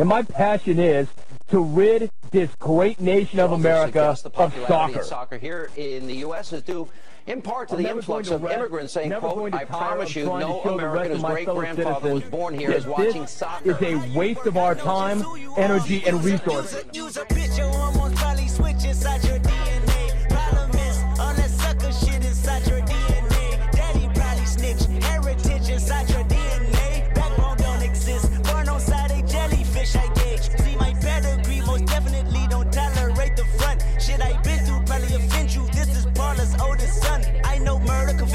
And my passion is to rid this great nation of America the of popularity soccer. of soccer here in the U.S. is due in part to I'm the influx going of rest- immigrants saying, never quote, going to I promise you, no show American of whose great-grandfather was born here is that is watching this soccer. is a waste of our time, energy, and resources.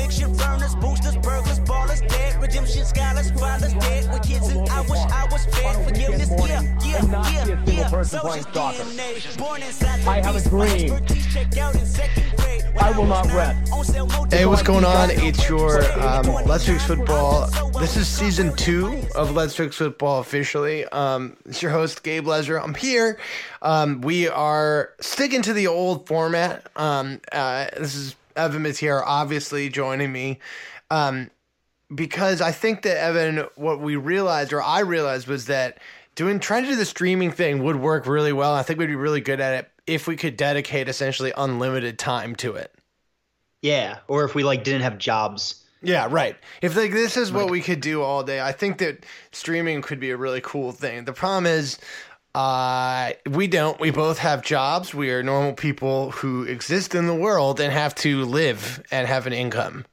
Murder, conviction, burners, boosters, burglars, ballers, dead, redemption, scholars, fathers, dead. With kids and I wish I was fed. Forgiveness, yeah, yeah, and not be a yeah, yeah. person Social playing soccer. DNA, born inside the I have a dream. expertise checked out in second grade. I will not was rest. on sale, no Hey, what's going on? It's your um, Let's Fix Football. This is season two of Let's Fix Football officially. Um, it's your host, Gabe Lezra. I'm here. Um, we are sticking to the old format. Um, uh, this is Evan is here, obviously joining me. Um, because I think that Evan, what we realized, or I realized, was that doing trying to do the streaming thing would work really well. I think we'd be really good at it if we could dedicate essentially unlimited time to it. Yeah, or if we like didn't have jobs. Yeah, right. If like this is what we could do all day, I think that streaming could be a really cool thing. The problem is uh we don't. We both have jobs. We are normal people who exist in the world and have to live and have an income.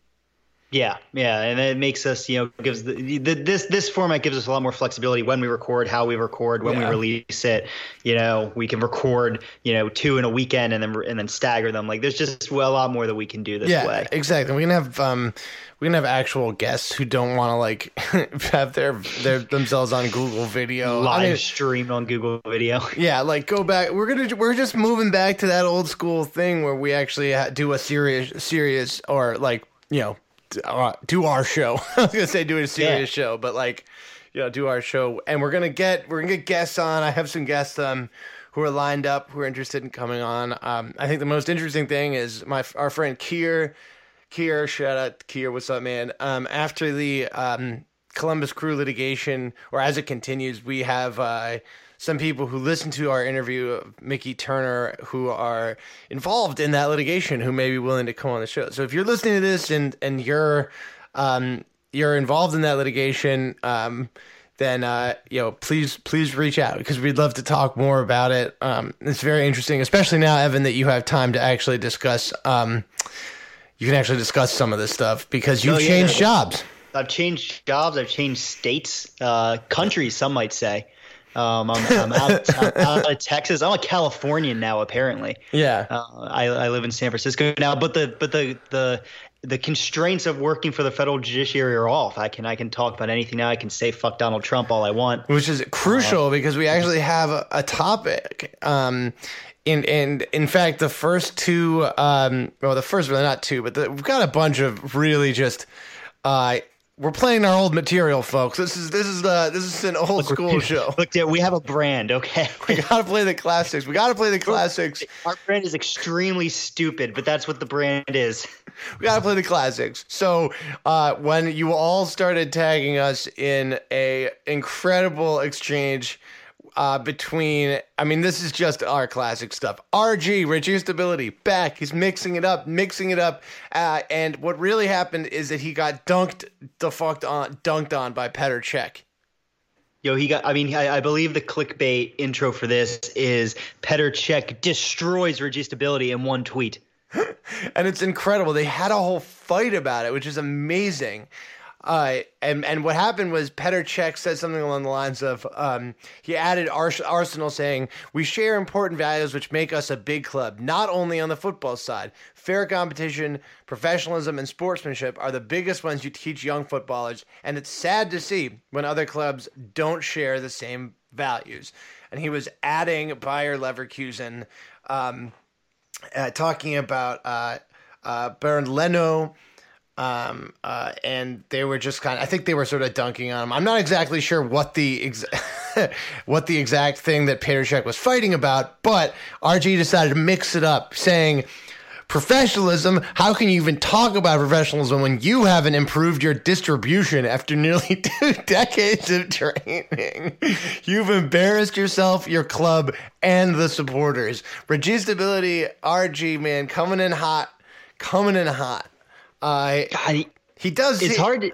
Yeah, yeah, and it makes us, you know, gives the, the this this format gives us a lot more flexibility when we record, how we record, when Yeah. we release it. You know, we can record, you know, two in a weekend and then and then stagger them. Like there's just well, a lot more that we can do this yeah, way. exactly. We can have um we can have actual guests who don't want to like have their their themselves on Google Video. Live I mean, streamed on Google Video. Yeah, like go back. We're gonna we're just moving back to that old school thing where we actually do a serious serious or like you know uh, do our show. I was gonna say do a serious show, but like you know do our show, and we're gonna get we're gonna get guests on. I have some guests um who are lined up who are interested in coming on. Um, I think the most interesting thing is my our friend Kier. Kier, shout out Kier, what's up, man? Um, after the um, Columbus Crew litigation, or as it continues, we have uh, some people who listen to our interview of Mickey Turner who are involved in that litigation who may be willing to come on the show. So if you're listening to this and and you're um, you're involved in that litigation, um, then uh, you know please please reach out because we'd love to talk more about it. Um, it's very interesting, especially now, Evan, that you have time to actually discuss. Um, you can actually discuss some of this stuff because you've Oh, yeah. changed jobs. I've changed jobs. I've changed states, uh, countries. Some might say. Um, I'm, I'm, out, I'm out of Texas. I'm a Californian now, apparently. Yeah. Uh, I, I live in San Francisco now, but the but the the the constraints of working for the federal judiciary are off. I can I can talk about anything now. I can say fuck Donald Trump all I want. which is crucial because we actually have a, a topic. Um, in and in fact, the first two, um, well, the first really not two, but the, we've got a bunch of really just. Uh, we're playing our old material, folks. This is this is the this is an old school show. Look, yeah, we have a brand. Okay, We gotta play the classics. We gotta play the classics. our brand is extremely stupid, but that's what the brand is. We gotta play the classics. So uh, when you all started tagging us in a incredible exchange uh, between, I mean, this is just our classic stuff. RG Registability back. He's mixing it up, mixing it up, uh, and what really happened is that he got dunked the fucked on, dunked on by Petr Cech. Yo, he got. I mean, I, I believe the clickbait intro for this is Petr Cech destroys Registability in one tweet. and it's incredible. They had a whole fight about it, which is amazing. Uh, and and what happened was Petr Cech said something along the lines of um, he added Ars- Arsenal saying we share important values which make us a big club, not only on the football side. Fair competition, professionalism, and sportsmanship are the biggest ones you teach young footballers, and it's sad to see when other clubs don't share the same values. And he was adding Bayer Leverkusen, um, uh, talking about uh, uh, Bernd Leno um, uh, and they were just kind of, I think they were sort of dunking on him. I'm not exactly sure what the ex- what the exact thing that Cech was fighting about, but RG decided to mix it up, saying, Professionalism, how can you even talk about professionalism when you haven't improved your distribution after nearly two decades of training? You've embarrassed yourself, your club, and the supporters. Registability, RG, man, coming in hot, coming in hot. Uh, God, he, he does. it's hard to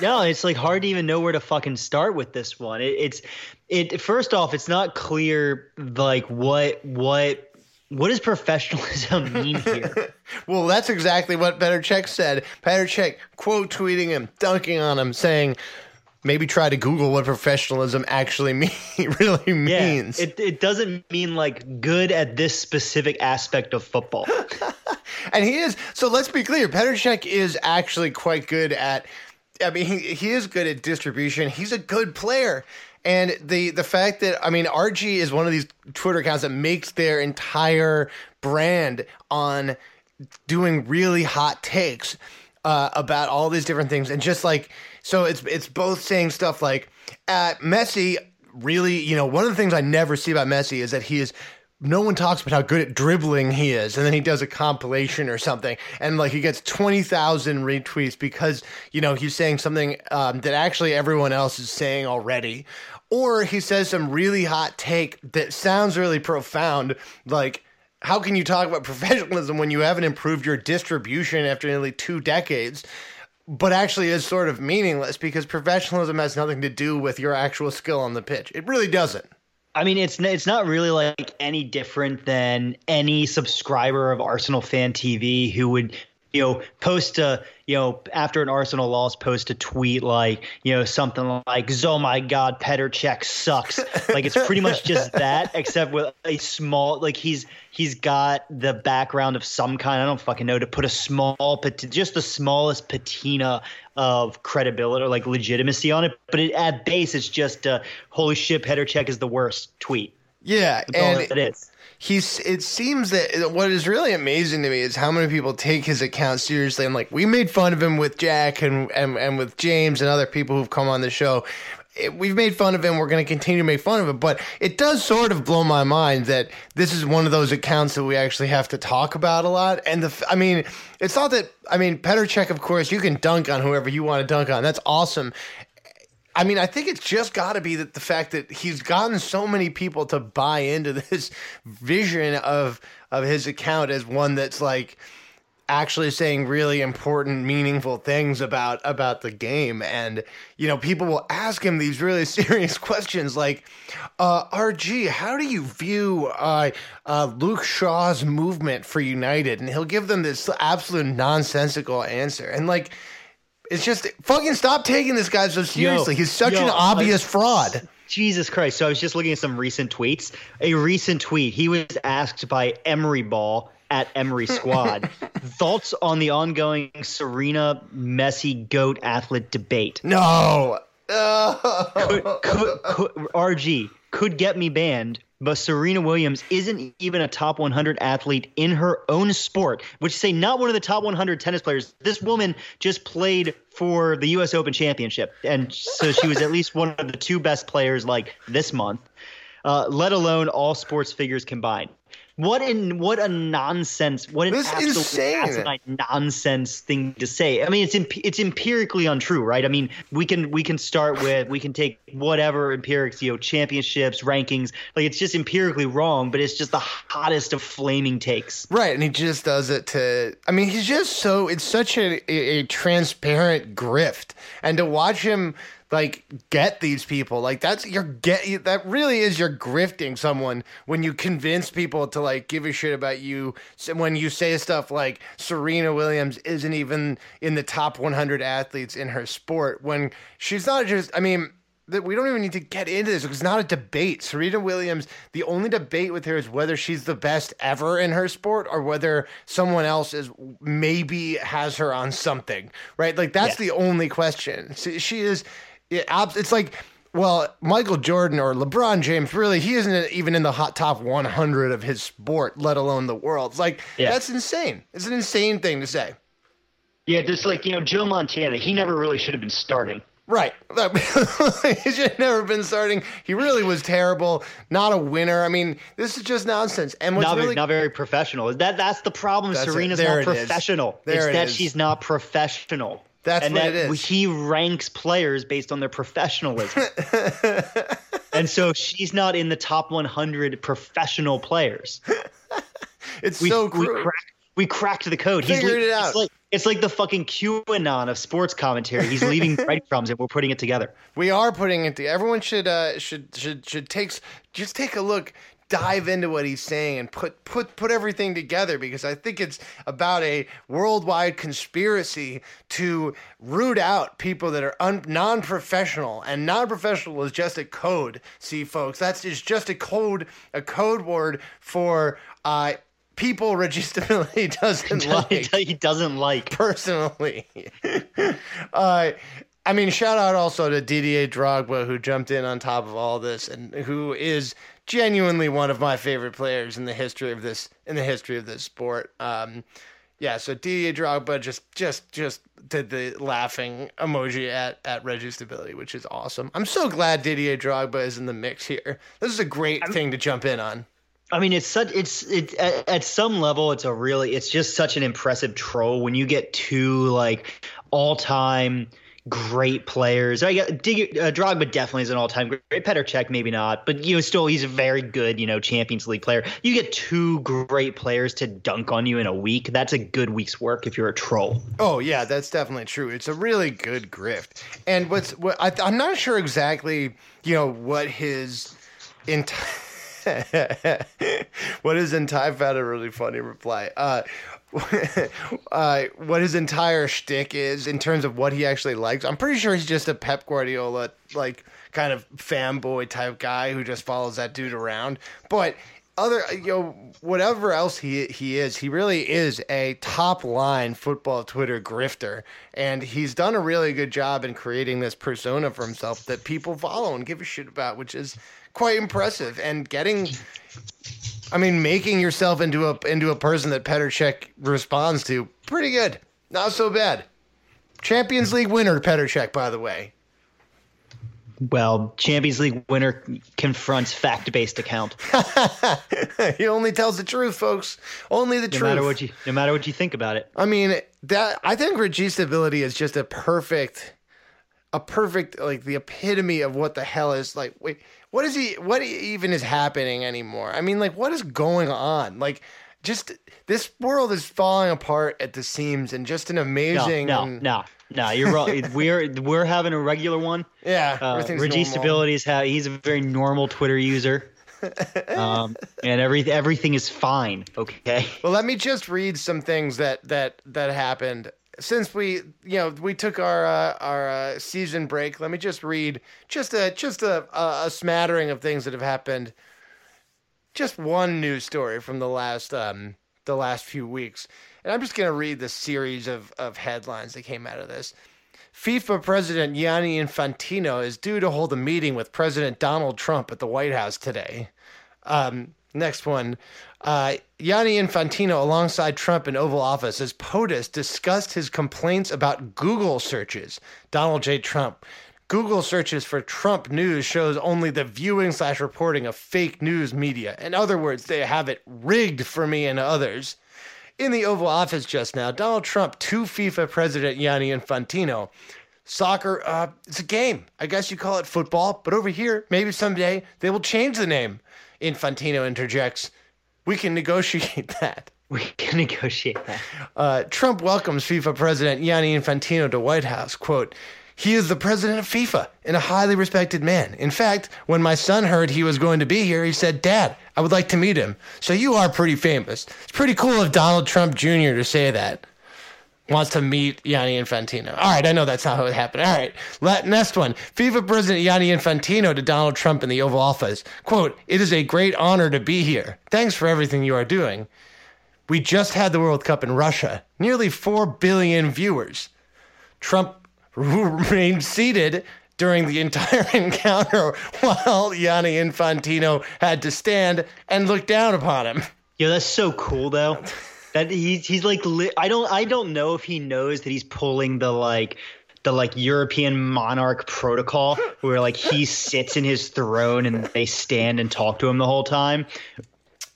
no it's like hard to even know where to fucking start with this one it, it's it first off it's not clear like what what what does professionalism mean here Well, that's exactly what Petr Cech said. Petr Cech quote tweeting him, dunking on him, saying, maybe try to Google what professionalism actually mean, really yeah means. it, it doesn't mean like good at this specific aspect of football and he is, so let's be clear, Petr Cech is actually quite good at, I mean, he, he is good at distribution. He's a good player. And the the fact that I mean RG is one of these Twitter accounts that makes their entire brand on doing really hot takes uh, about all these different things, and just like so, it's it's both saying stuff like uh, Messi. Really, you know, one of the things I never see about Messi is that he is. No one talks about how good at dribbling he is, and then he does a compilation or something, and like he gets twenty thousand retweets because you know he's saying something um, that actually everyone else is saying already, or he says some really hot take that sounds really profound, like how can you talk about professionalism when you haven't improved your distribution after nearly two decades? But actually is sort of meaningless because professionalism has nothing to do with your actual skill on the pitch. It really doesn't. I mean, it's it's not really like any different than any subscriber of Arsenal Fan TV who would you know post a you know after an Arsenal loss post a tweet like you know something like oh my god Petr Cech sucks. Like it's pretty much just that except with a small like he's he's got the background of some kind. I don't fucking know to put a small just the smallest patina of credibility or like legitimacy on it but it, at base it's just uh, holy shit Petr Cech is the worst tweet. Yeah, that's and it is. He's. It seems that what is really amazing to me is how many people take his account seriously. And like we made fun of him with Jack and and, and with James and other people who've come on the show. It, we've made fun of him. We're going to continue to make fun of him. But it does sort of blow my mind that this is one of those accounts that we actually have to talk about a lot. And the, i mean, it's not that. I mean, Petr Cech, of course, you can dunk on whoever you want to dunk on. That's awesome. I mean, I think it's just got to be that the fact that he's gotten so many people to buy into this vision of of his account as one that's like actually saying really important meaningful things about about the game. And you know people will ask him these really serious questions like uh RG how do you view uh, uh Luke Shaw's movement for United? And he'll give them this absolute nonsensical answer. And like it's just fucking stop taking this guy so seriously. He's such yo, an obvious fraud. Jesus Christ. So I was just looking at some recent tweets. A recent tweet, he was asked by Emery Ball at Emery Squad thoughts on the ongoing Serena Messi GOAT athlete debate. No. Could, could, could, RG could get me banned, but Serena Williams isn't even a top 100 athlete in her own sport, which say not one of the top 100 tennis players. This woman just played for the U.S. Open Championship, and so she was at least one of the two best players like this month. Uh, let alone all sports figures combined. What in what a nonsense! What an This absolute nonsense thing to say. I mean, it's imp- it's empirically untrue, right? I mean, we can we can start with we can take whatever empirics, you know, championships, rankings. Like it's just empirically wrong, but it's just the hottest of flaming takes. Right, and he just does it to. I mean, he's just so. It's such a, a, a transparent grift, and to watch him like get these people. Like that's your get that really is your grifting someone when you convince people to like give a shit about you. When you say stuff like Serena Williams isn't even in the top 100 athletes in her sport when she's not just. I mean that we don't even need to get into this because it's not a debate. Serena Williams, the only debate with her is whether she's the best ever in her sport or whether someone else is maybe has her on something, right? Like that's Yeah. the only question. She, she is, it, it's like, well, Michael Jordan or LeBron James, really, he isn't even in the hot top 100 of his sport, let alone the world. It's like, Yeah. that's insane. It's an insane thing to say. Yeah, just like you know, Joe Montana, he never really should have been starting. Right. he should have never been starting. He really was terrible. Not a winner. I mean, this is just nonsense. And what's not, really very, not very professional. That that's the problem. That's. Serena's not professional. There it's it that is. she's not professional. That's and what that it is. He ranks players based on their professionalism. and so she's not in the top 100 professional players. it's We, so we, cruel. cracked, we cracked the code. Figured He's it out. It's like, it's like the fucking QAnon of sports commentary. He's leaving breadcrumbs and we're putting it together. We are putting it. To, everyone should uh, should should should take just take a look, dive into what he's saying, and put put put everything together because I think it's about a worldwide conspiracy to root out people that are un- non-professional, and non-professional is just a code. See, folks, that's is just a code a code word for uh, people Registability doesn't like he doesn't like. personally. uh, I mean, shout out also to Didier Drogba who jumped in on top of all this and who is genuinely one of my favorite players in the history of this in the history of this sport. Um, yeah, so Didier Drogba just just just did the laughing emoji at at Registability, which is awesome. I'm so glad Didier Drogba is in the mix here. This is a great thing to jump in on. I mean, it's such it's it at, at some level, it's a really it's just such an impressive troll when you get two like all time great players. I get Dig- uh, Drogba definitely is an all time great. Petr Cech maybe not, but you know still he's a very good you know Champions League player. You get two great players to dunk on you in a week. That's a good week's work if you're a troll. Oh yeah, that's definitely true. It's a really good grift, and what's what I, I'm not sure exactly, you know, what his entire what his entire had a really funny reply. Uh, uh, what his entire shtick is in terms of what he actually likes. I'm pretty sure he's just a Pep Guardiola like kind of fanboy type guy who just follows that dude around. But other you know whatever else he he is, he really is a top line football Twitter grifter, and he's done a really good job in creating this persona for himself that people follow and give a shit about, which is quite impressive. And getting I mean, making yourself into a into a person that Petr Cech responds to, pretty good. Not so bad. Champions League winner, Petr Cech, by the way. Well, Champions League winner confronts fact based account. he only tells the truth, folks. Only the No truth. matter what you no matter what you think about it. I mean, that I think registability is just a perfect, a perfect like the epitome of what the hell is like. Wait, what is he? What even is happening anymore? I mean, like, what is going on? Like, just this world is falling apart at the seams, and just an amazing. no, and- no, no. You're wrong. we're we're having a regular one. Yeah, Uh, Reggie. Stability is how he's a very normal Twitter user, um, and every everything is fine. Okay. Well, let me just read some things that that that happened since we, you know, we took our uh, our uh, season break. Let me just read just a just a, a a smattering of things that have happened. Just one news story from the last um the last few weeks, and I'm just gonna read the series of of headlines that came out of this. FIFA President Gianni Infantino is due to hold a meeting with President Donald Trump at the White House today. Um, next one. Uh, Gianni Infantino, alongside Trump in Oval Office, as POTUS discussed his complaints about Google searches. Donald J. Trump. Google searches for Trump news shows only the viewing slash reporting of fake news media. In other words, they have it rigged for me and others. In the Oval Office just now, Donald Trump to FIFA President Gianni Infantino. Soccer, uh, it's a game. I guess you call it football, but over here, maybe someday they will change the name. Infantino interjects. We can negotiate that. We can negotiate that. Uh, Trump welcomes FIFA President Gianni Infantino to White House. Quote, He is the president of FIFA and a highly respected man. In fact, when my son heard he was going to be here, he said, Dad, I would like to meet him. So you are pretty famous. It's pretty cool of Donald Trump Jr. to say that. Wants to meet Gianni Infantino. All right, I know that's not how it happened. All right, let, next one. FIFA President Gianni Infantino to Donald Trump in the Oval Office. Quote, It is a great honor to be here. Thanks for everything you are doing. We just had the World Cup in Russia. Nearly 4 billion viewers. Trump remained seated during the entire encounter while Gianni Infantino had to stand and look down upon him. Yo, that's so cool though. That he's he's like li- I don't I don't know if he knows that he's pulling the like the like European monarch protocol where like he sits in his throne and they stand and talk to him the whole time.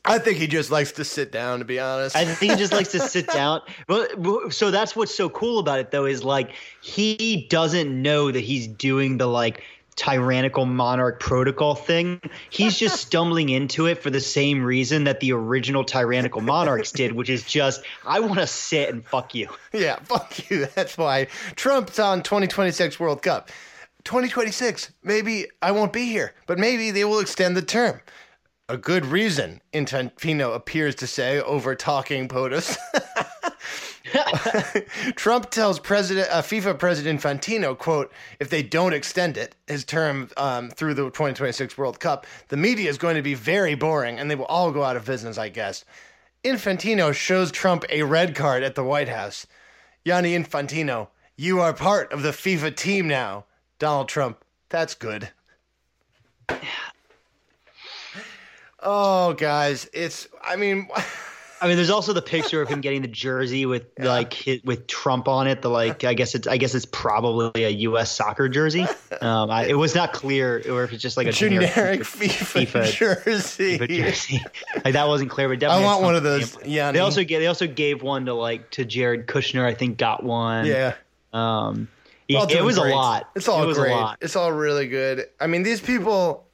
I think he just likes to sit down, to be honest. I think he just likes to sit down. Well, so that's what's so cool about it, though, is like he doesn't know that he's doing the like tyrannical monarch protocol thing. He's just stumbling into it for the same reason that the original tyrannical monarchs did, which is just I want to sit and fuck you. yeah, fuck you. That's why Trump's on 2026 World Cup. 2026, maybe I won't be here, but maybe they will extend the term. A good reason, Infantino appears to say over talking POTUS. Trump tells President uh, FIFA President Infantino, "quote If they don't extend it, his term um, through the 2026 World Cup, the media is going to be very boring, and they will all go out of business, I guess." Infantino shows Trump a red card at the White House. Gianni Infantino, you are part of the FIFA team now. Donald Trump, that's good. Oh, guys, it's. I mean, I mean, there's also the picture of him getting the jersey with like hit, with Trump on it. The like, I guess it's I guess it's probably a U.S. soccer jersey. Um, I, it was not clear, or if it's just like a generic, generic, FIFA, FIFA jersey. FIFA jersey. like that wasn't clear, but definitely I want one of those. Yeah, They also gave they also gave one to like to Jared Kushner. I think got one. yeah. Um, it, was great. a lot. It's all it was great. a lot. It's all really good. I mean, these people.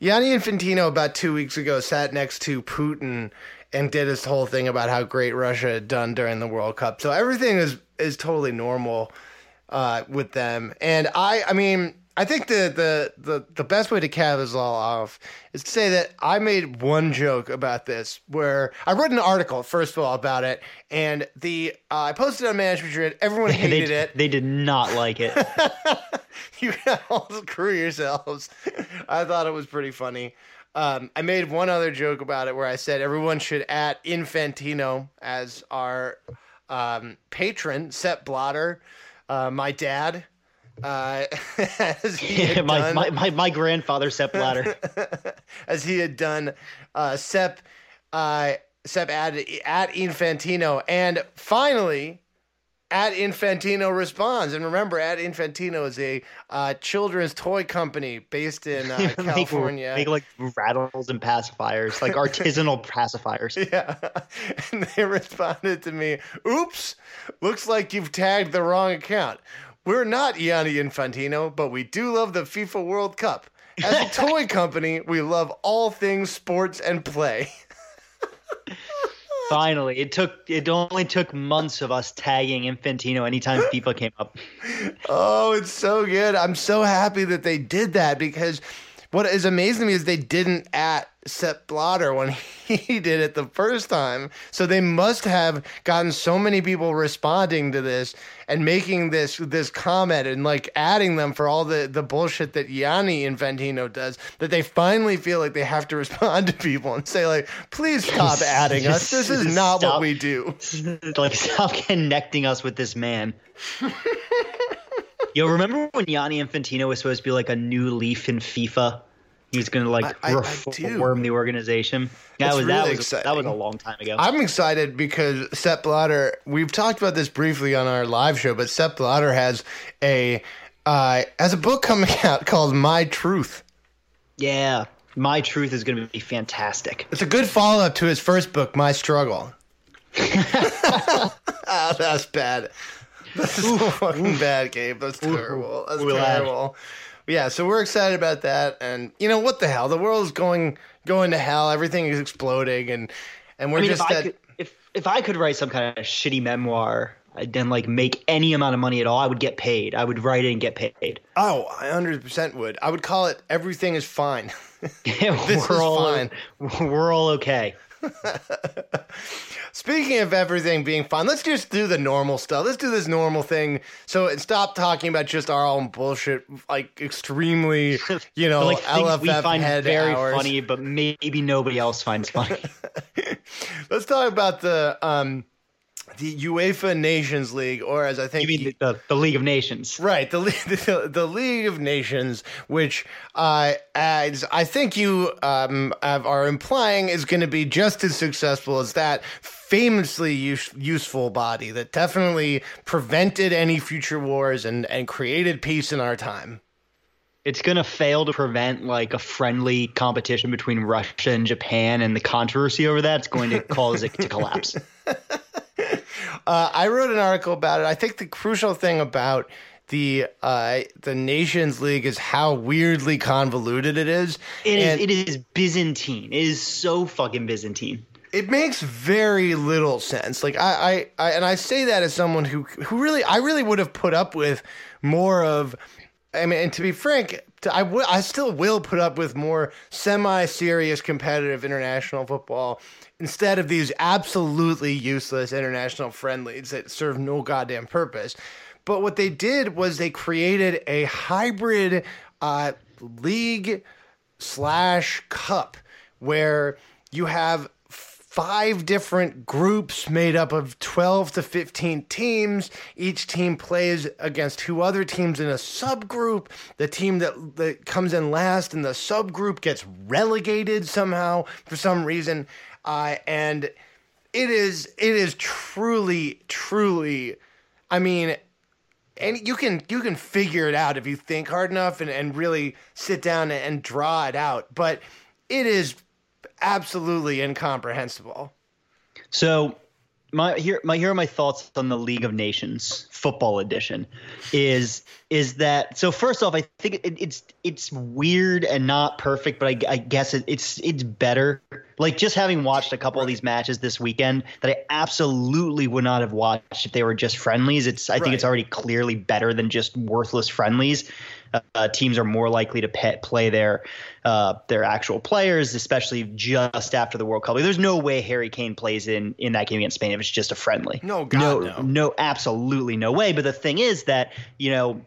Gianni Infantino about two weeks ago sat next to Putin and did his whole thing about how great Russia had done during the World Cup. So everything is is totally normal uh, with them. And I, I mean, I think the, the the the best way to cap this all off is to say that I made one joke about this, where I wrote an article first of all about it, and the uh, I posted it on Managing Madrid. Everyone they, hated it. they did not like it. you all screw yourselves. I thought it was pretty funny. Um, I made one other joke about it where I said everyone should at Infantino as our um, patron, Sepp Blatter, uh, my dad. Uh, as he had my, done, my, my my grandfather Sepp Blatter. as he had done, uh, Sepp, uh, Sepp at, at Infantino, and finally, at Infantino responds. And remember, at Infantino is a uh, children's toy company based in uh, Make- California. Make, like rattles and pacifiers, like artisanal pacifiers. yeah, and they responded to me, "Oops, looks like you've tagged the wrong account. We're not Gianni Infantino, but we do love the FIFA World Cup. As a toy company, we love all things sports and play." Finally, it took it only took months of us tagging Infantino anytime FIFA came up. Oh, it's so good. I'm so happy that they did that because what is amazing to me is they didn't at Sepp Blatter when he did it the first time. So they must have gotten so many people responding to this and making this this comment and like adding them for all the, the bullshit that Gianni Infantino does that they finally feel like they have to respond to people and say like, please stop adding us. This is not what we do. like, stop connecting us with this man. Yo, remember when Gianni Infantino was supposed to be like a new leaf in FIFA? He's gonna like I- I- I reform do. the organization. That It's was that really was that was a long time ago. I'm excited because Sepp Blatter. We've talked about this briefly on our live show, but Sepp Blatter has a uh, has a book coming out called My Truth. yeah, my truth is gonna be fantastic. It's a good follow up to his first book, My Struggle. oh, that's bad. That's so fucking bad, Gabe. That's terrible. That's lad. terrible. Yeah, so we're excited about that, and you know what the hell? The world's going going to hell. Everything is exploding, and and we're I mean, just if I could, if if I could write some kind of shitty memoir and then like make any amount of money at all, I would get paid. I would write it and get paid. Oh, I 100% would. I would call it everything is fine. this we're is all fine. we're all okay. Speaking of everything being fun, let's just do the normal stuff. Let's do this normal thing. So stop talking about just our own bullshit, like extremely, you know, like things LFF we find head very hours. funny, but maybe nobody else finds funny. Let's talk about the um, the UEFA Nations League, or as I think you mean the, the League of Nations? Right, the, the the League of Nations, which uh, as I think you um, are implying is going to be just as successful as that famously use, useful body that definitely prevented any future wars and, and created peace in our time. It's going to fail to prevent like a friendly competition between Russia and Japan, and the controversy over that's going to cause it to collapse. Uh, I wrote an article about it. I think the crucial thing about the uh, the Nations League is how weirdly convoluted it is. It is. And- It is Byzantine. It is so fucking Byzantine. it makes very little sense. Like I, I, I, and I say that as someone who, who really, I really would have put up with more of. I mean, and to be frank, I would, I still will put up with more semi-serious competitive international football instead of these absolutely useless international friendlies that serve no goddamn purpose. But what they did was they created a hybrid uh, league slash cup where you have five different groups made up of 12 to 15 teams. Each team plays against two other teams in a subgroup. The team that, that comes in last in the subgroup gets relegated somehow for some reason. Uh, and it is it is truly truly I mean and you can you can figure it out if you think hard enough and, and really sit down and, and draw it out. But it is absolutely incomprehensible. So my here my here are my thoughts on the League of Nations football edition is is that so first off I think it, it's it's weird and not perfect but I, I guess it, it's it's better. Like just having watched a couple of these matches this weekend that I absolutely would not have watched if they were just friendlies. It's I think Right. it's already clearly better than just worthless friendlies uh, teams are more likely to pet, play their uh, their actual players, especially just after the World Cup. There's no way Harry Kane plays in in that game against Spain if it's just a friendly. No, God, no, no. no, absolutely no way. But the thing is that you know.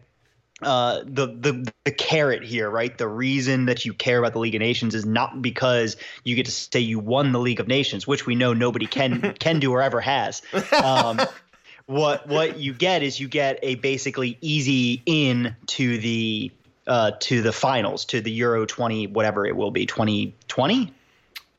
Uh, the the the carrot here, right? The reason that you care about the League of Nations is not because you get to say you won the League of Nations, which we know nobody can can do or ever has. Um, what what you get is you get a basically easy in to the uh, to the finals to the Euro twenty whatever it will be twenty twenty.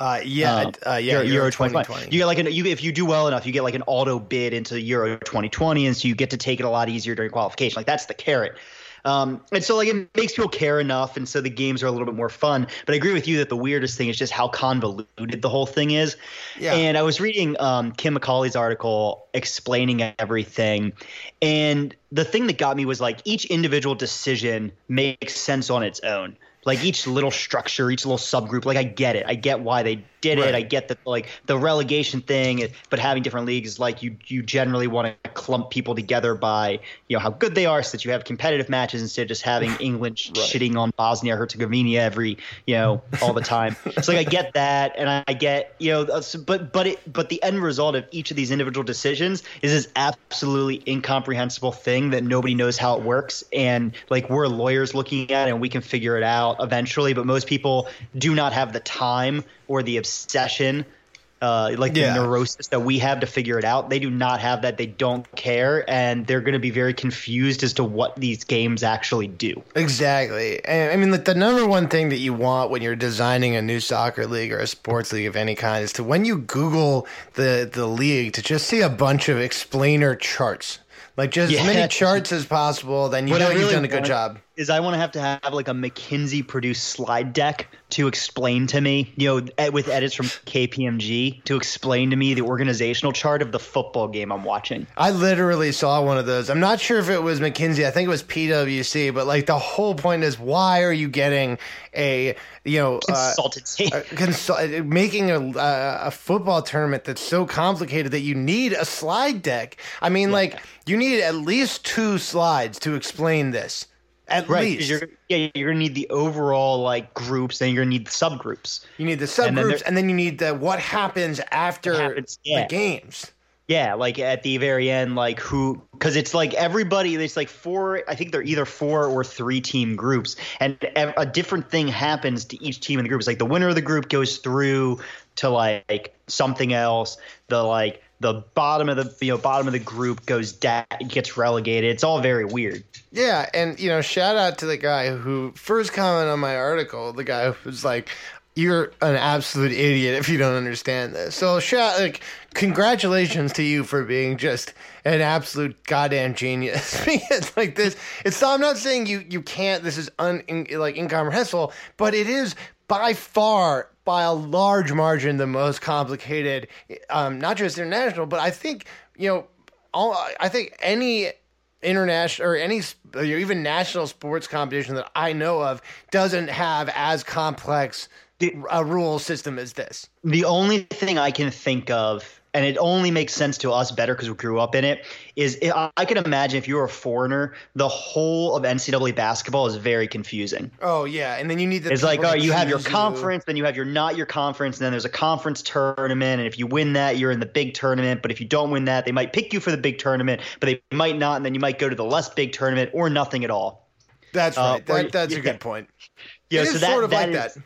Uh, yeah, Um, uh, yeah, Euro, Euro Euro 2020. 2020. You get like an you if you do well enough, you get like an auto bid into Euro 2020, and so you get to take it a lot easier during qualification. Like that's the carrot. Um, and so like it makes people care enough, and so the games are a little bit more fun. But I agree with you that the weirdest thing is just how convoluted the whole thing is. Yeah. And I was reading um, Kim McCauley's article explaining everything, and the thing that got me was like each individual decision makes sense on its own. Like each little structure, each little subgroup, like I get it. I get why they did Right. it. I get that like the relegation thing, but having different leagues is like you you generally want to clump people together by you know how good they are, so that you have competitive matches instead of just having England sh- shitting on Bosnia Herzegovina every you know all the time. so like I get that, and I get you know, uh, but but it but the end result of each of these individual decisions is this absolutely incomprehensible thing that nobody knows how it works, and like we're lawyers looking at it and we can figure it out eventually, but most people do not have the time or the obsession uh, like Yeah. the neurosis that we have to figure it out. They do not have that. They don't care, and they're going to be very confused as to what these games actually do. Exactly. And I mean, like the number one thing that you want when you're designing a new soccer league or a sports league of any kind is to when you Google the the league to just see a bunch of explainer charts, like just as many charts as possible. Then you What know I you've done a good want- job. Is I want to have to have like a McKinsey produced slide deck to explain to me, you know, with edits from KPMG to explain to me the organizational chart of the football game I'm watching. I literally saw one of those. I'm not sure if it was McKinsey. I think it was PwC. But like the whole point is, why are you getting a you know uh, Consultancy. a consult- making a a football tournament that's so complicated that you need a slide deck? I mean, like you need at least two slides to explain this. At Right, least you're yeah, you're gonna need the overall like groups, then you're gonna need the subgroups. you need the and then subgroups, there- and then you need the what happens after happens, yeah. the games. Yeah, like at the very end, like who? Because it's like everybody. There's like four. I think they're either four or three team groups, and ev- a different thing happens to each team in the group. It's like the winner of the group goes through to like something else. The like the bottom of the you know bottom of the group goes down, gets relegated. It's all very weird. Yeah, and you know, shout out to the guy who first commented on my article. The guy who was like, "You're an absolute idiot if you don't understand this." So, shout like, congratulations to you for being just an absolute goddamn genius. it's like this. It's I'm not saying you you can't. This is un in, like incomprehensible, but it is by far by a large margin the most complicated. Um, not just international, but I think you know. All, I think any international or any or even national sports competition that I know of doesn't have as complex a rule system as this. The only thing I can think of, and it only makes sense to us better because we grew up in it, is I I can imagine if you were a foreigner, the whole of NCAA basketball is very confusing. Oh yeah, and then you need the It's like, oh, you have your conference, then you have your not your conference, and then there's a conference tournament, and if you win that, you're in the big tournament. But if you don't win that, they might pick you for the big tournament, but they might not, and then you might go to the less big tournament or nothing at all. That's Uh, right. or- that, that's a good point. Yeah, It so is that, sort of that like is that.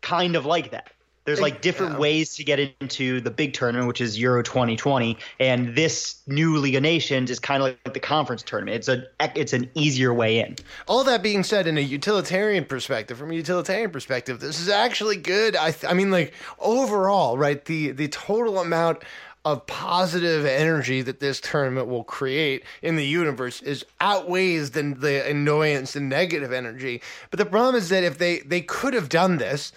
kind of like that. There's like different yeah. ways to get into the big tournament, which is Euro 2020, and this new League of Nations is kind of like the conference tournament. It's a it's an easier way in. All that being said, in a utilitarian perspective, from a utilitarian perspective, this is actually good. I, th- I mean, like overall, right? The the total amount of positive energy that this tournament will create in the universe is outweighs the the annoyance and negative energy. But the problem is that if they they could have done this.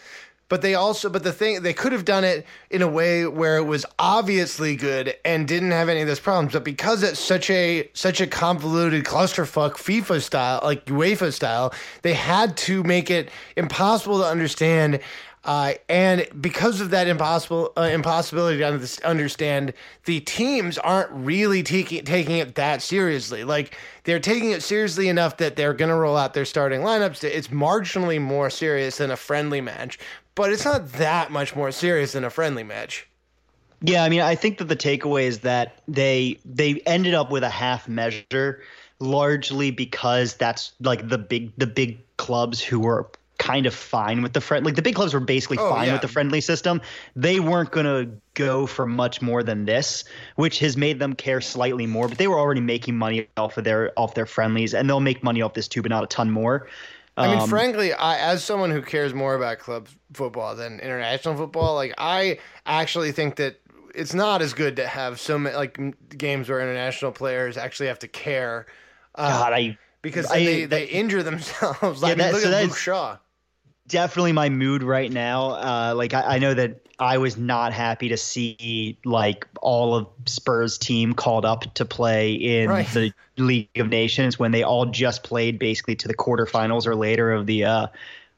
But they also, but the thing, they could have done it in a way where it was obviously good and didn't have any of those problems. But because it's such a such a convoluted clusterfuck FIFA style, like UEFA style, they had to make it impossible to understand. Uh, and because of that impossible uh, impossibility to understand, the teams aren't really taking taking it that seriously. Like they're taking it seriously enough that they're going to roll out their starting lineups. It's marginally more serious than a friendly match, but it's not that much more serious than a friendly match. Yeah, I mean, I think that the takeaway is that they they ended up with a half measure, largely because that's like the big the big clubs who were kind of fine with the friend like the big clubs were basically Oh, fine yeah. with the friendly system. They weren't gonna go for much more than this, which has made them care slightly more. But they were already making money off of their off their friendlies, and they'll make money off this too, but not a ton more. I mean, Um, frankly, I, as someone who cares more about club football than international football, like I actually think that it's not as good to have so many like games where international players actually have to care God, I because I- they, they injure themselves. Yeah, I mean, that- look so at Luke Shaw. Definitely my mood right now. Uh, like I, I know that I was not happy to see like all of Spurs team called up to play in Right. the League of Nations when they all just played basically to the quarterfinals or later of the uh,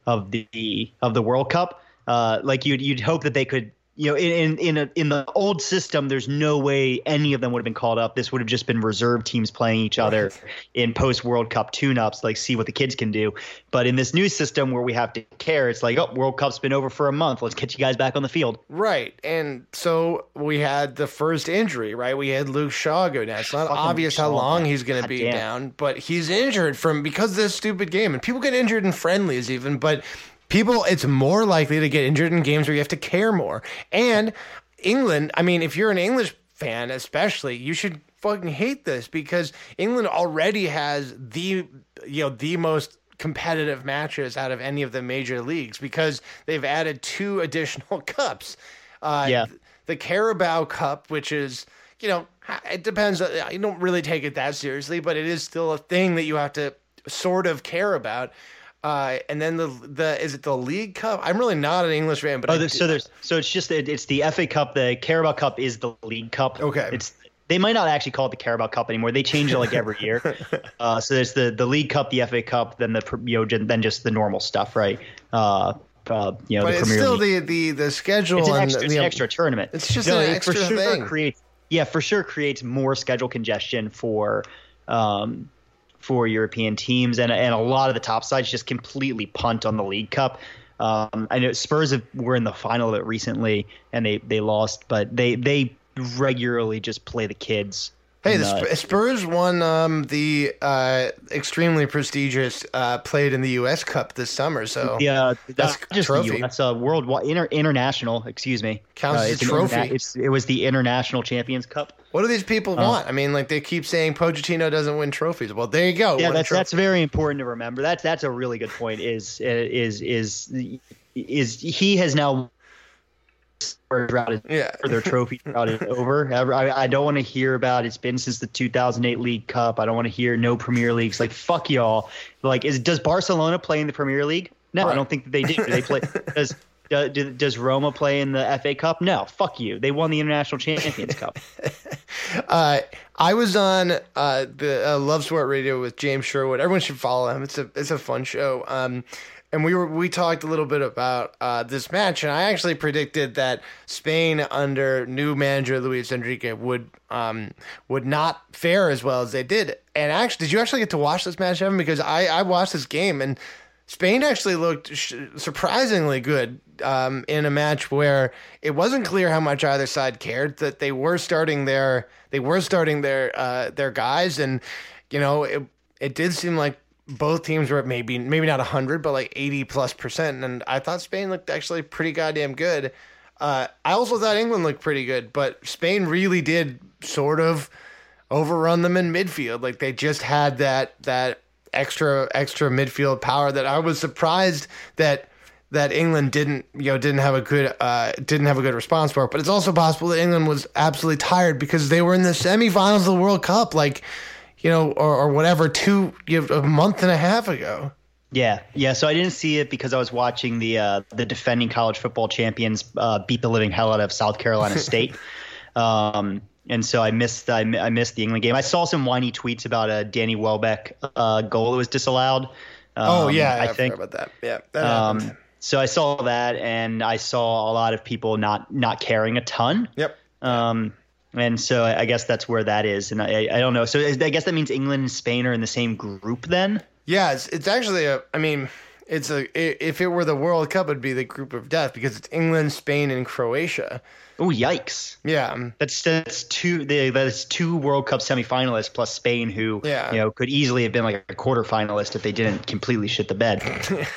of the of the World Cup. Uh, like you'd you'd hope that they could. You know, in in in, a, in the old system, there's no way any of them would have been called up. This would have just been reserve teams playing each other in post World Cup tune-ups, like see what the kids can do. But in this new system where we have to care, it's like, oh, World Cup's been over for a month. Let's get you guys back on the field. Right. And so we had the first injury, right? We had Luke Shaw go down. It's not Fucking obvious how long man. he's going to be damn. down, but he's injured from because of this stupid game. And people get injured in friendlies even, but people it's more likely to get injured in games where you have to care more. And England, I mean, if you're an English fan especially, you should fucking hate this because England already has the you know the most competitive matches out of any of the major leagues because they've added two additional cups. Uh, Yeah. The Carabao Cup, which is, you know, it depends. You don't really take it that seriously, but it is still a thing that you have to sort of care about. Uh, and then the the is it the League Cup? I'm really not an English fan, but Oh, there's, so there's so it's just it's the FA Cup. The Carabao Cup is the League Cup. Okay. It's they might not actually call it the Carabao Cup anymore. They change it like every year. Uh, so there's the the League Cup, the FA Cup, then the you know then just the normal stuff, right? Uh, uh, you know but the it's Premier still League. the, the the schedule it's an and extra, it's the, an extra tournament. It's just No, an extra for sure thing. Creates, yeah, for sure creates more schedule congestion for um, for European teams, and and a lot of the top sides just completely punt on the League Cup. Um, I know Spurs have, were in the final of it recently, and they they lost, but they they regularly just play the kids. Hey, the Sp- Spurs won um, the uh, extremely prestigious uh, played in the U.S. Cup this summer. So Yeah, That's just trophy. The, that's a worldwide inter, international. Excuse me, Counts as it's a trophy. interna- it's, it was the International Champions Cup. what do these people want? I mean, like they keep saying Pochettino doesn't win trophies. Well, there you go. Yeah, that's that's very important to remember. That's that's a really good point. Is is is is he has now routed Yeah. for their trophy routed over. I, I don't want to hear about. It's been since the 2008 League Cup. I don't want to hear no Premier Leagues. Like fuck y'all. Like is does Barcelona play in the Premier League? No, I don't think that they do. They play. Does do- do- does Roma play in the FA Cup? No, fuck you. They won the International Champions Cup. Uh, I was on uh, the uh, Love Sport Radio with James Sherwood. Everyone should follow him. It's a it's a fun show. Um, and we were we talked a little bit about uh, this match, and I actually predicted that Spain under new manager Luis Enrique would um, would not fare as well as they did. And actually, did you actually get to watch this match, Evan? Because I I watched this game and. Spain actually looked sh- surprisingly good um, in a match where it wasn't clear how much either side cared. That they were starting their they were starting their uh, their guys, and you know it it did seem like both teams were maybe maybe not hundred, but like eighty plus percent. And I thought Spain looked actually pretty goddamn good. Uh, I also thought England looked pretty good, but Spain really did sort of overrun them in midfield. Like they just had that that extra extra midfield power that I was surprised that that England didn't you know didn't have a good uh, didn't have a good response for it. But it's also possible that England was absolutely tired because they were in the semifinals of the World Cup, like you know, or, or whatever, two you know, a month and a half ago. Yeah, yeah. So I didn't see it because I was watching the uh, the defending college football champions uh, beat the living hell out of South Carolina State, um, and so I missed I, I missed the England game. I saw some whiny tweets about a Danny Welbeck uh, goal that was disallowed. Um, oh yeah, I I, think. about that. Yeah, that Um, so I saw that, and I saw a lot of people not not caring a ton. Yep. Um, and so I guess that's where that is, and I I don't know. So I guess that means England and Spain are in the same group then. Yeah, it's it's actually a. I mean, it's a, If it were the World Cup, it'd be the group of death because it's England, Spain, and Croatia. Oh yikes! Yeah, That's that's two. That's two World Cup semifinalists plus Spain, who Yeah. you know could easily have been like a quarterfinalist if they didn't completely shit the bed.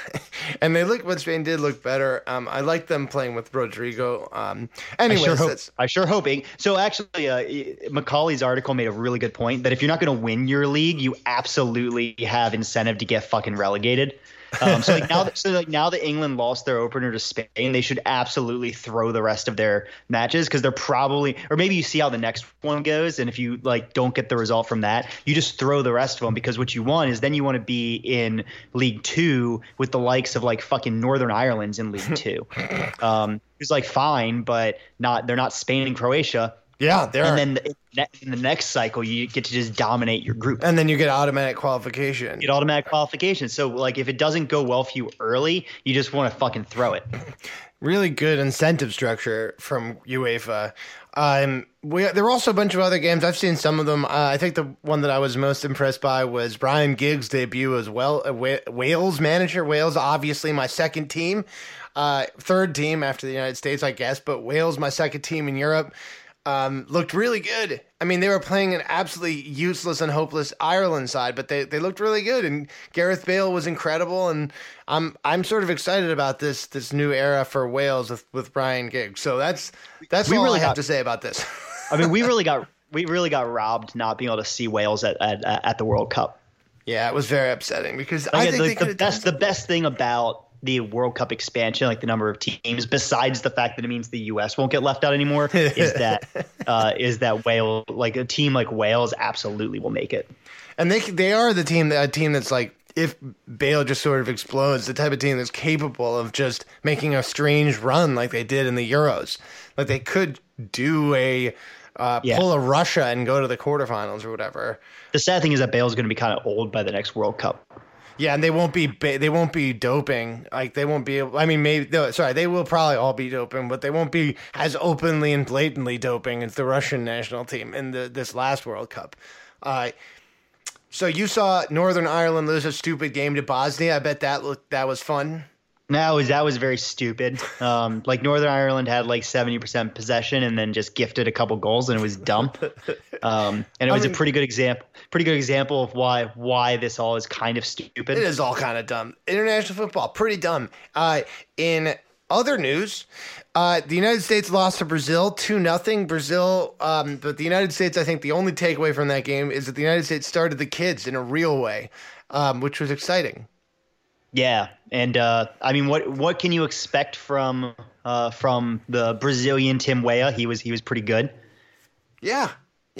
and they look. But Spain did look better. Um, I like them playing with Rodrigo. Um, anyways, I sure hope. I sure hoping. So actually, uh, Macaulay's article made a really good point that if you're not going to win your league, you absolutely have incentive to get fucking relegated. Um, so like now, that, so like now that England lost their opener to Spain, they should absolutely throw the rest of their matches because they're probably, or maybe you see how the next one goes, and if you like don't get the result from that, you just throw the rest of them because what you want is then you want to be in League Two with the likes of like fucking Northern Ireland's in League Two. Um, it's like fine, but not they're not Spain and Croatia. Yeah, there. And then the, in the next cycle, you get to just dominate your group and then you get automatic qualification. get automatic qualification. So like if it doesn't go well for you early, you just want to fucking throw it. really good incentive structure from UEFA. Um, we, there were also a bunch of other games. I've seen some of them. Uh, I think the one that I was most impressed by was Ryan Giggs' debut as well. Uh, Wales manager. Wales, obviously my second team, uh, third team after the United States, I guess. But Wales, my second team in Europe, um, looked really good. I mean, they were playing an absolutely useless and hopeless Ireland side, but they, they looked really good. And Gareth Bale was incredible. And I'm I'm sort of excited about this this new era for Wales with, with Ryan Giggs. So that's that's We all really I have got- to say about this. I mean, we really got we really got robbed not being able to see Wales at at, at the World Cup. yeah, it was very upsetting because I think the, they the best the best thing about the World Cup expansion, like the number of teams, besides the fact that it means the U.S. won't get left out anymore, is that uh, is that Wales, like a team like Wales, absolutely will make it. and they they are the team a team that's like if Bale just sort of explodes, the type of team that's capable of just making a strange run like they did in the Euros. Like they could do a uh, Yeah. pull a Russia and go to the quarterfinals or whatever. The sad thing is that Bale's going to be kind of old by the next World Cup. Yeah, and they won't be ba- they won't be doping. Like they won't be. I mean, maybe no, sorry, they will probably all be doping, but they won't be as openly and blatantly doping as the Russian national team in the this last World Cup. Uh, so you saw Northern Ireland lose a stupid game to Bosnia. I bet that looked that was fun. That was that was very stupid. Um, like Northern Ireland had like seventy percent possession and then just gifted a couple goals and it was dumb. Um, and it I was mean- a pretty good example, pretty good example of why why this all is kind of stupid. It is all kind of dumb. International football, pretty dumb. Uh, in other news, uh, the United States lost to Brazil two nothing. Brazil, um, but the United States, I think the only takeaway from that game is that the United States started the kids in a real way, um, which was exciting. Yeah, and uh, I mean, what what can you expect from uh, from the Brazilian Tim Weah? He was he was pretty good. Yeah,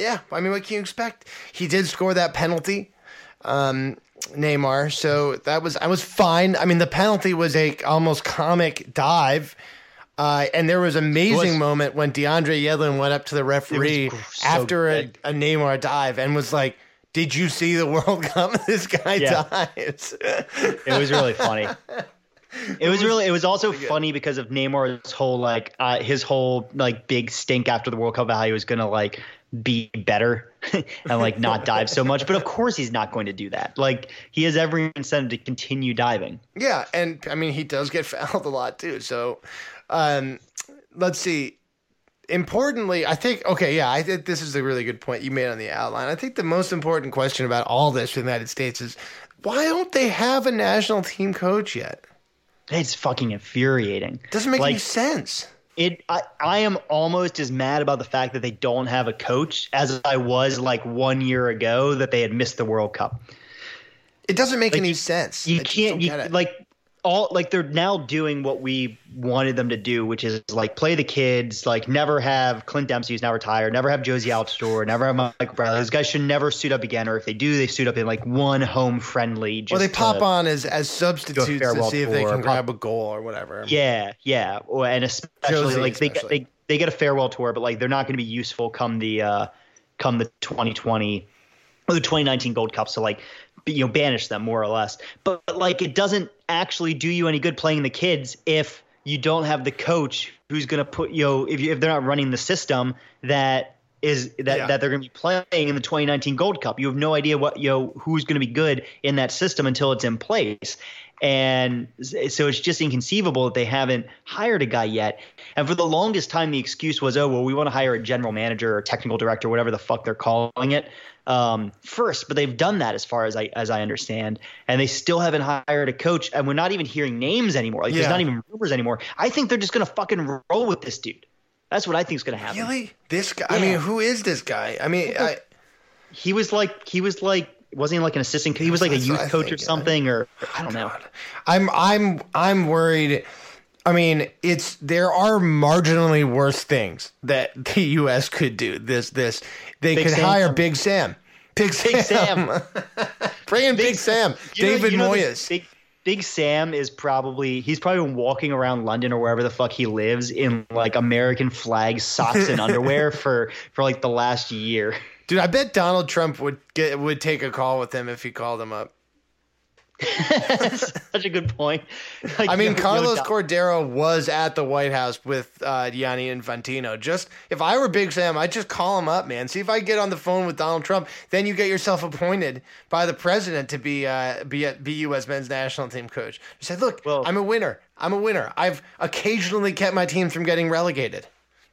yeah. I mean, what can you expect? He did score that penalty, um, Neymar. So that was I was fine. I mean, the penalty was a almost comic dive. Uh, and there was amazing was- moment when DeAndre Yedlin went up to the referee so after a, a Neymar dive and was like, "Did you see the World Cup? This guy Yeah. dives." It was really funny. It was really. It was also funny because of Neymar's whole like uh, his whole like big stink after the World Cup about how he was gonna like be better and like not dive so much. But of course he's not going to do that. Like he has every incentive to continue diving. Yeah, and I mean he does get fouled a lot too. So, um, let's see. Importantly, I think okay, yeah, I think this is a really good point you made on the outline. I think the most important question about all this for the United States is why don't they have a national team coach yet? It's fucking infuriating. Doesn't make Like, any sense. It I, I am almost as mad about the fact that they don't have a coach as I was like one year ago that they had missed the World Cup. It doesn't make Like, any sense. You I can't you, like all like they're now doing what we wanted them to do, which is like play the kids, like never have Clint Dempsey who's now retired, never have Jozy Altidore, never have Mike Bradley. Those guys should never suit up again, or if they do, they suit up in like one home friendly. Just Or they pop on as as substitutes to see if they can grab a goal or whatever. Yeah, yeah, and especially Jozy like they, especially. they they get a farewell tour, but like they're not going to be useful come the uh, come the 2020 or the 2019 Gold Cup. So like you know banish them more or less. But, but like it doesn't actually do you any good playing the kids if you don't have the coach who's going to put you know if you, if they're not running the system that is that, Yeah. that they're going to be playing in the 2019 Gold Cup. You have no idea what you know who's going to be good in that system until it's in place. And so it's just inconceivable that they haven't hired a guy yet. And for the longest time, the excuse was, oh, well, we want to hire a general manager or technical director, whatever the fuck they're calling it, um, first. But they've done that as far as I as I understand, and they still haven't hired a coach. And we're not even hearing names anymore. Like Yeah. there's not even rumors anymore. I think they're just gonna fucking roll with this dude. That's what I think is gonna happen. Really? This guy? I mean, who is this guy? I mean, I, He was like he was like wasn't he like an assistant? He was like a youth coach think, or yeah. something, or I don't know. I'm I'm I'm worried. I mean, it's there are marginally worse things that the U.S. could do. This this they Big could Sam. hire Big Sam. Big Sam. Big Sam. Bring in Big, Sam. You know- David you know Moyes. Big, Big Sam is probably he's probably been walking around London or wherever the fuck he lives in like American flag socks and underwear for for like the last year. Dude, I bet Donald Trump would get would take a call with him if he called him up. Such a good point. Like, I mean, yo, Carlos Don- Cordeiro was at the White House with uh, Gianni Infantino. Just if I were Big Sam, I'd just call him up, man. See if I get on the phone with Donald Trump. Then you get yourself appointed by the president to be uh, be be U.S. men's national team coach. You say, look, Well- I'm a winner. I'm a winner. I've occasionally kept my teams from getting relegated.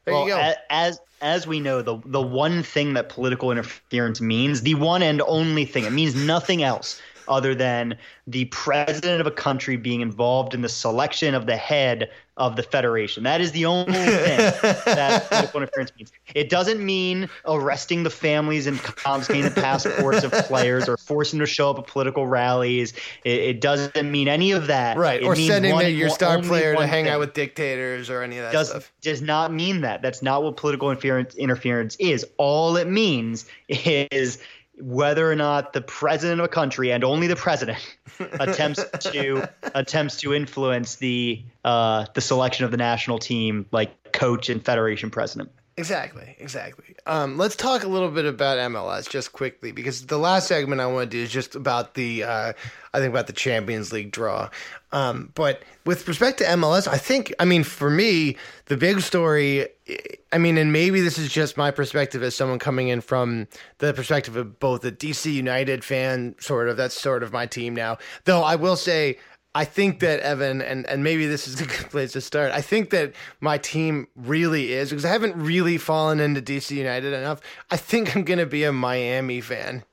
There well, you go. as as we know, the the one thing that political interference means, the one and only thing, it means nothing else other than the president of a country being involved in the selection of the head of the federation. That is the only thing that political interference means. It doesn't mean arresting the families and confiscating the passports of players or forcing them to show up at political rallies. It, it doesn't mean any of that. right. It Or sending one- your star player to hang thing out with dictators or any of that does stuff. does not mean that. That's not what political interference interference is. All it means is whether or not the president of a country and only the president attempts to attempts to influence the uh, the selection of the national team, like coach and federation president. Exactly, exactly. Um, let's talk a little bit about MLS just quickly because the last segment I want to do is just about the, uh, I think about the Champions League draw. Um, but with respect to MLS, I think, I mean, for me, the big story, I mean, and maybe this is just my perspective as someone coming in from the perspective of both a DC United fan, sort of, that's sort of my team now. Though I will say, I think that Evan, and, and maybe this is a good place to start. I think that my team really is because I haven't really fallen into DC United enough. I think I'm going to be a Miami fan.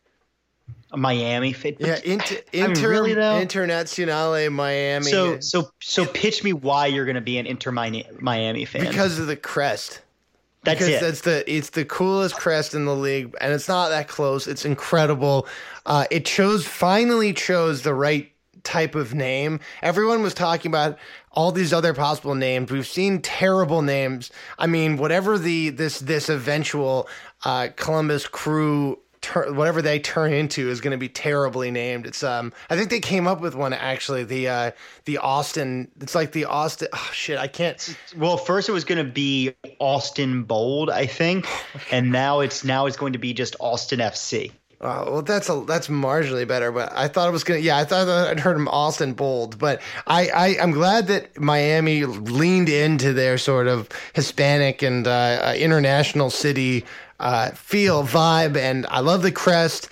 Miami fan. Yeah, inter, I mean, inter, really, though? Internazionale Miami. So so so pitch me why you're going to be an Inter Miami fan. because of the crest. that's because it. that's the it's the coolest crest in the league, and it's not that close. It's incredible. Uh, it chose finally chose the right type of name. Everyone was talking about all these other possible names. We've seen terrible names. I mean, whatever the this this eventual uh, Columbus Crew. Tur- whatever they turn into is going to be terribly named. It's um, I think they came up with one actually. The uh, the Austin. It's like the Austin. Oh shit, I can't. Well, first it was going to be Austin Bold, I think, and now it's now it's going to be just Austin FC. Uh, well, that's a that's marginally better, but I thought it was gonna. Yeah, I thought I'd heard him Austin Bold, but I, I I'm glad that Miami leaned into their sort of Hispanic and uh, uh, international city uh, feel vibe, and I love the crest.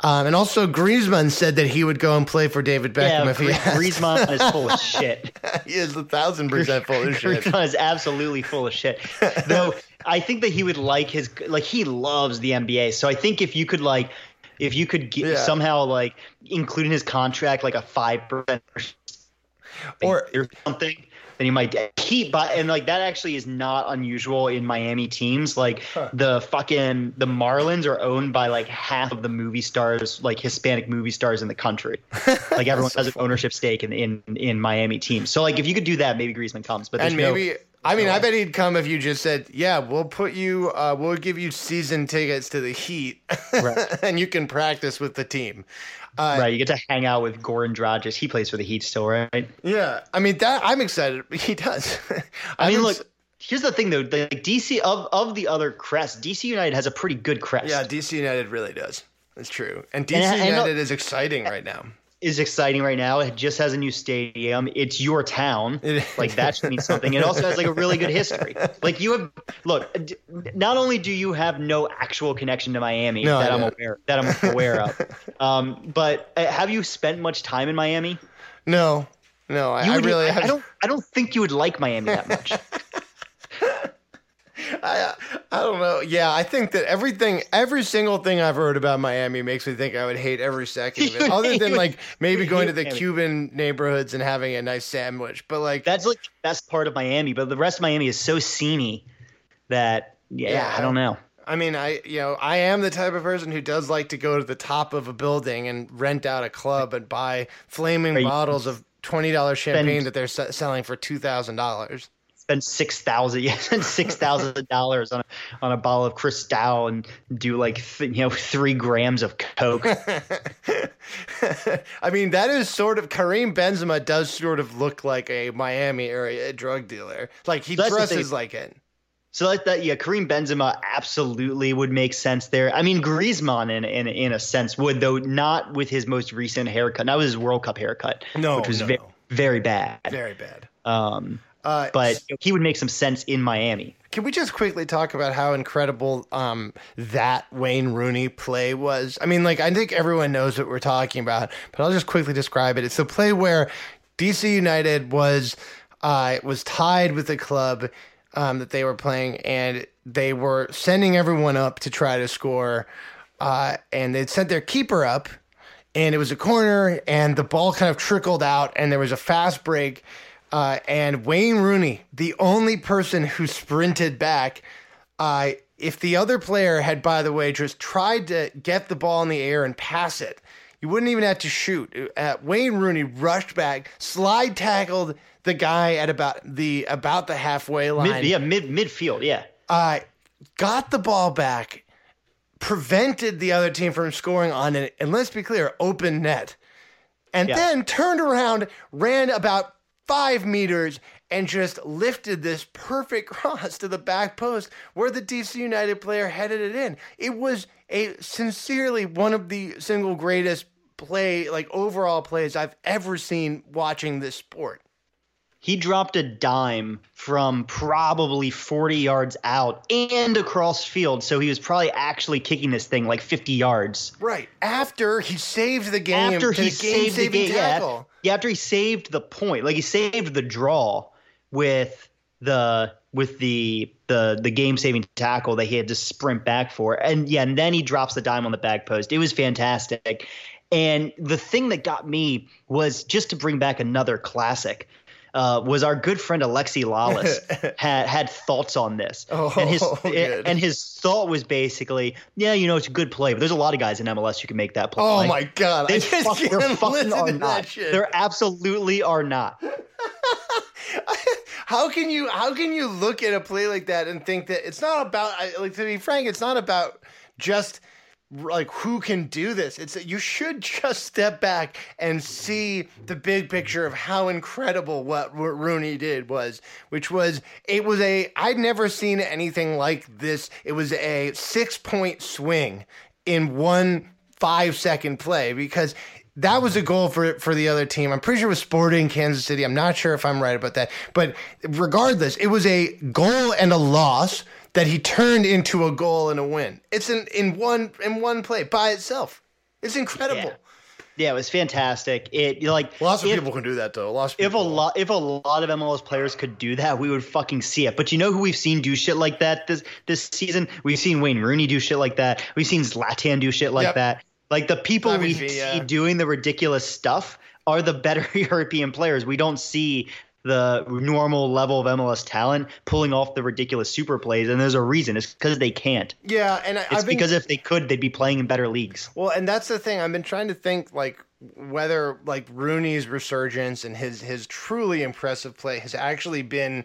Um, and also, Griezmann said that he would go and play for David Beckham Yeah, if he Grie- asked. Griezmann is full of shit. he is a thousand percent full of shit. Griezmann is absolutely full of shit. Though I think that he would like his like he loves the NBA. So I think if you could like if you could get, Yeah. somehow like include in his contract like a five percent or something, then you might keep by and like that actually is not unusual in Miami teams. Like the fucking the Marlins are owned by like half of the movie stars, like Hispanic movie stars in the country. Like everyone has an ownership stake in in in Miami teams. So like if you could do that, maybe Griezmann comes. But there's and no- maybe I mean I bet he'd come if you just said, "Yeah, we'll put you, uh, we'll give you season tickets to the Heat, Right. and you can practice with the team." Uh, right, you get to hang out with Goran Dragic. He plays for the Heat still, right? Yeah, I mean that I'm excited. He does. I mean, I'm look. Here's the thing, though. The like, DC of of the other crest, DC United has a pretty good crest. yeah, DC United really does. That's true, and DC And- and- United is exciting right now. Is exciting right now. It just has a new stadium. It's your town. Like that should mean something. It also has like a really good history. Like you have look. Not only do you have no actual connection to Miami No, that I'm aware that I'm aware of, um, but uh, have you spent much time in Miami? No, no, I, You I really I. I don't. I don't think you would like Miami that much. I, I don't know. Yeah, I think that everything, every single thing I've heard about Miami makes me think I would hate every second of it. Other than like maybe going to the Miami. Cuban neighborhoods and having a nice sandwich, but like That's like the best part of Miami. But the rest of Miami is so sceney that yeah, Yeah. I don't know. I mean, I you know, I am the type of person who does like to go to the top of a building and rent out a club and buy flaming bottles of twenty dollars champagne that they're se- selling for two thousand dollars. Spend six thousand, yeah, spend six thousand dollars on a on a bottle of Cristal and do like th- you know three grams of coke. I mean, that is sort of Karim Benzema does sort of look like a Miami area drug dealer. Like he the dresses like it. so like that, yeah, Karim Benzema absolutely would make sense there. I mean, Griezmann in in in a sense would, though not with his most recent haircut, not with his World Cup haircut, No, which was no, ve- no. very bad. Very bad. Um, Uh, but he would make some sense in Miami. Can we just quickly talk about how incredible um, that Wayne Rooney play was? I mean, like, I think everyone knows what we're talking about, but I'll just quickly describe it. It's the play where DC United was uh, was tied with the club um, that they were playing, and they were sending everyone up to try to score, uh, and they'd sent their keeper up, and it was a corner, and the ball kind of trickled out, and there was a fast break. Uh, and Wayne Rooney, the only person who sprinted back, uh, if the other player had, by the way, just tried to get the ball in the air and pass it, you wouldn't even have to shoot. Uh, Wayne Rooney rushed back, slide tackled the guy at about the about the halfway line Mid, yeah, mid midfield, yeah. uh, got the ball back, prevented the other team from scoring on it, and let's be clear, open net. And Yeah. then turned around, ran about five meters, and just lifted this perfect cross to the back post where the DC United player headed it in. It was a sincerely one of the single greatest play, like overall plays I've ever seen watching this sport. He dropped a dime from probably 40 yards out and across field. So he was probably actually kicking this thing like 50 yards. Right. After he saved the game, after he saved the tackle. yeah, after he saved the point, like he saved the draw with the with the the the game saving tackle that he had to sprint back for, and yeah, and then he drops the dime on the back post. It was fantastic, and the thing that got me was just to bring back another classic. Uh, was our good friend Alexi Lalas had had thoughts on this, Oh, and his good. and his thought was basically, yeah, you know, it's a good play, but there's a lot of guys in MLS who can make that play. Oh my god! They fuck- they're can't fucking listen are to not. that shit. There absolutely are not. how can you how can you look at a play like that and think that it's not about like to be frank it's not about just like who can do this it's you should just step back and see the big picture of how incredible what Ro- Rooney did was which was it was a I'd never seen anything like this it was a 6 point swing in one 5 second play because that was a goal for for the other team. I'm pretty sure it was Sporting Kansas City. I'm not sure if I'm right about that, but regardless, it was a goal and a loss that he turned into a goal and a win. It's in in one in one play by itself. It's incredible. Yeah. Yeah, it was fantastic. It like Lots of if, people can do that though. Lots if a lot if a lot of MLS players could do that, we would fucking see it. But you know who we've seen do shit like that this this season? We've seen Wayne Rooney do shit like that. We've seen Zlatan do shit like Yep. that. Like the people we Villa. see doing the ridiculous stuff are the better European players. We don't see the normal level of MLS talent pulling off the ridiculous super plays, and there's a reason. It's because they can't. yeah, and I, It's been, because if they could, they'd be playing in better leagues. Well, and that's the thing. I've been trying to think like whether like Rooney's resurgence and his his truly impressive play has actually been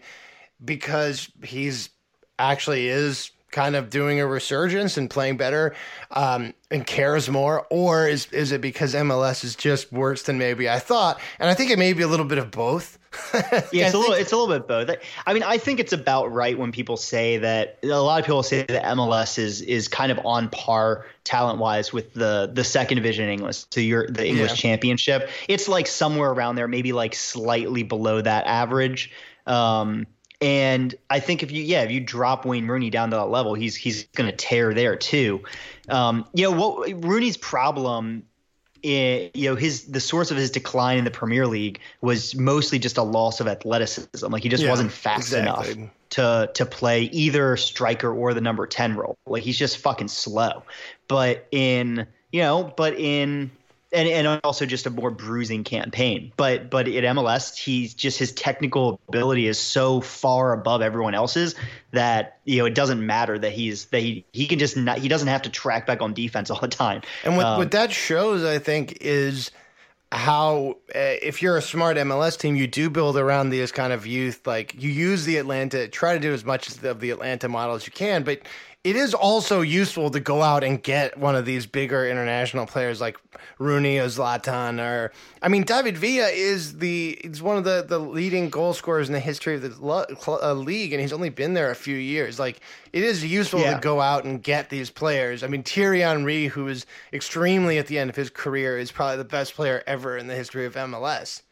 because he's actually is kind of doing a resurgence and playing better um, and cares more, or is is it because MLS is just worse than maybe I thought? And I think it may be a little bit of both. Yeah, it's a little it's a little bit both. I mean, I think it's about right when people say that a lot of people say that MLS is is kind of on par talent wise with the the second division in English, so you're the English Yeah. championship. It's like somewhere around there, maybe like slightly below that average. Um, and I think if you yeah if you drop Wayne Rooney down to that level, he's he's going to tear there too. Um, you know what Rooney's problem eh, you know his the source of his decline in the Premier League was mostly just a loss of athleticism. Like he just Yeah, wasn't fast exactly. enough to to play either striker or the number 10 role. Like he's just fucking slow. But in you know, but in and, and also just a more bruising campaign. But but at MLS, he's just his technical ability is so far above everyone else's that you know it doesn't matter that he's that he, he can just not he doesn't have to track back on defense all the time. And what, Um, what that shows, I think, is how uh, if you're a smart MLS team, you do build around these kind of youth. Like you use the Atlanta, try to do as much of the Atlanta model as you can, but it is also useful to go out and get one of these bigger international players like Rooney or Zlatan or I mean David Villa is the he's one of the, the leading goal scorers in the history of the lo- cl- uh, league and he's only been there a few years. Like it is useful Yeah. to go out and get these players. I mean Thierry Henry who is extremely at the end of his career is probably the best player ever in the history of MLS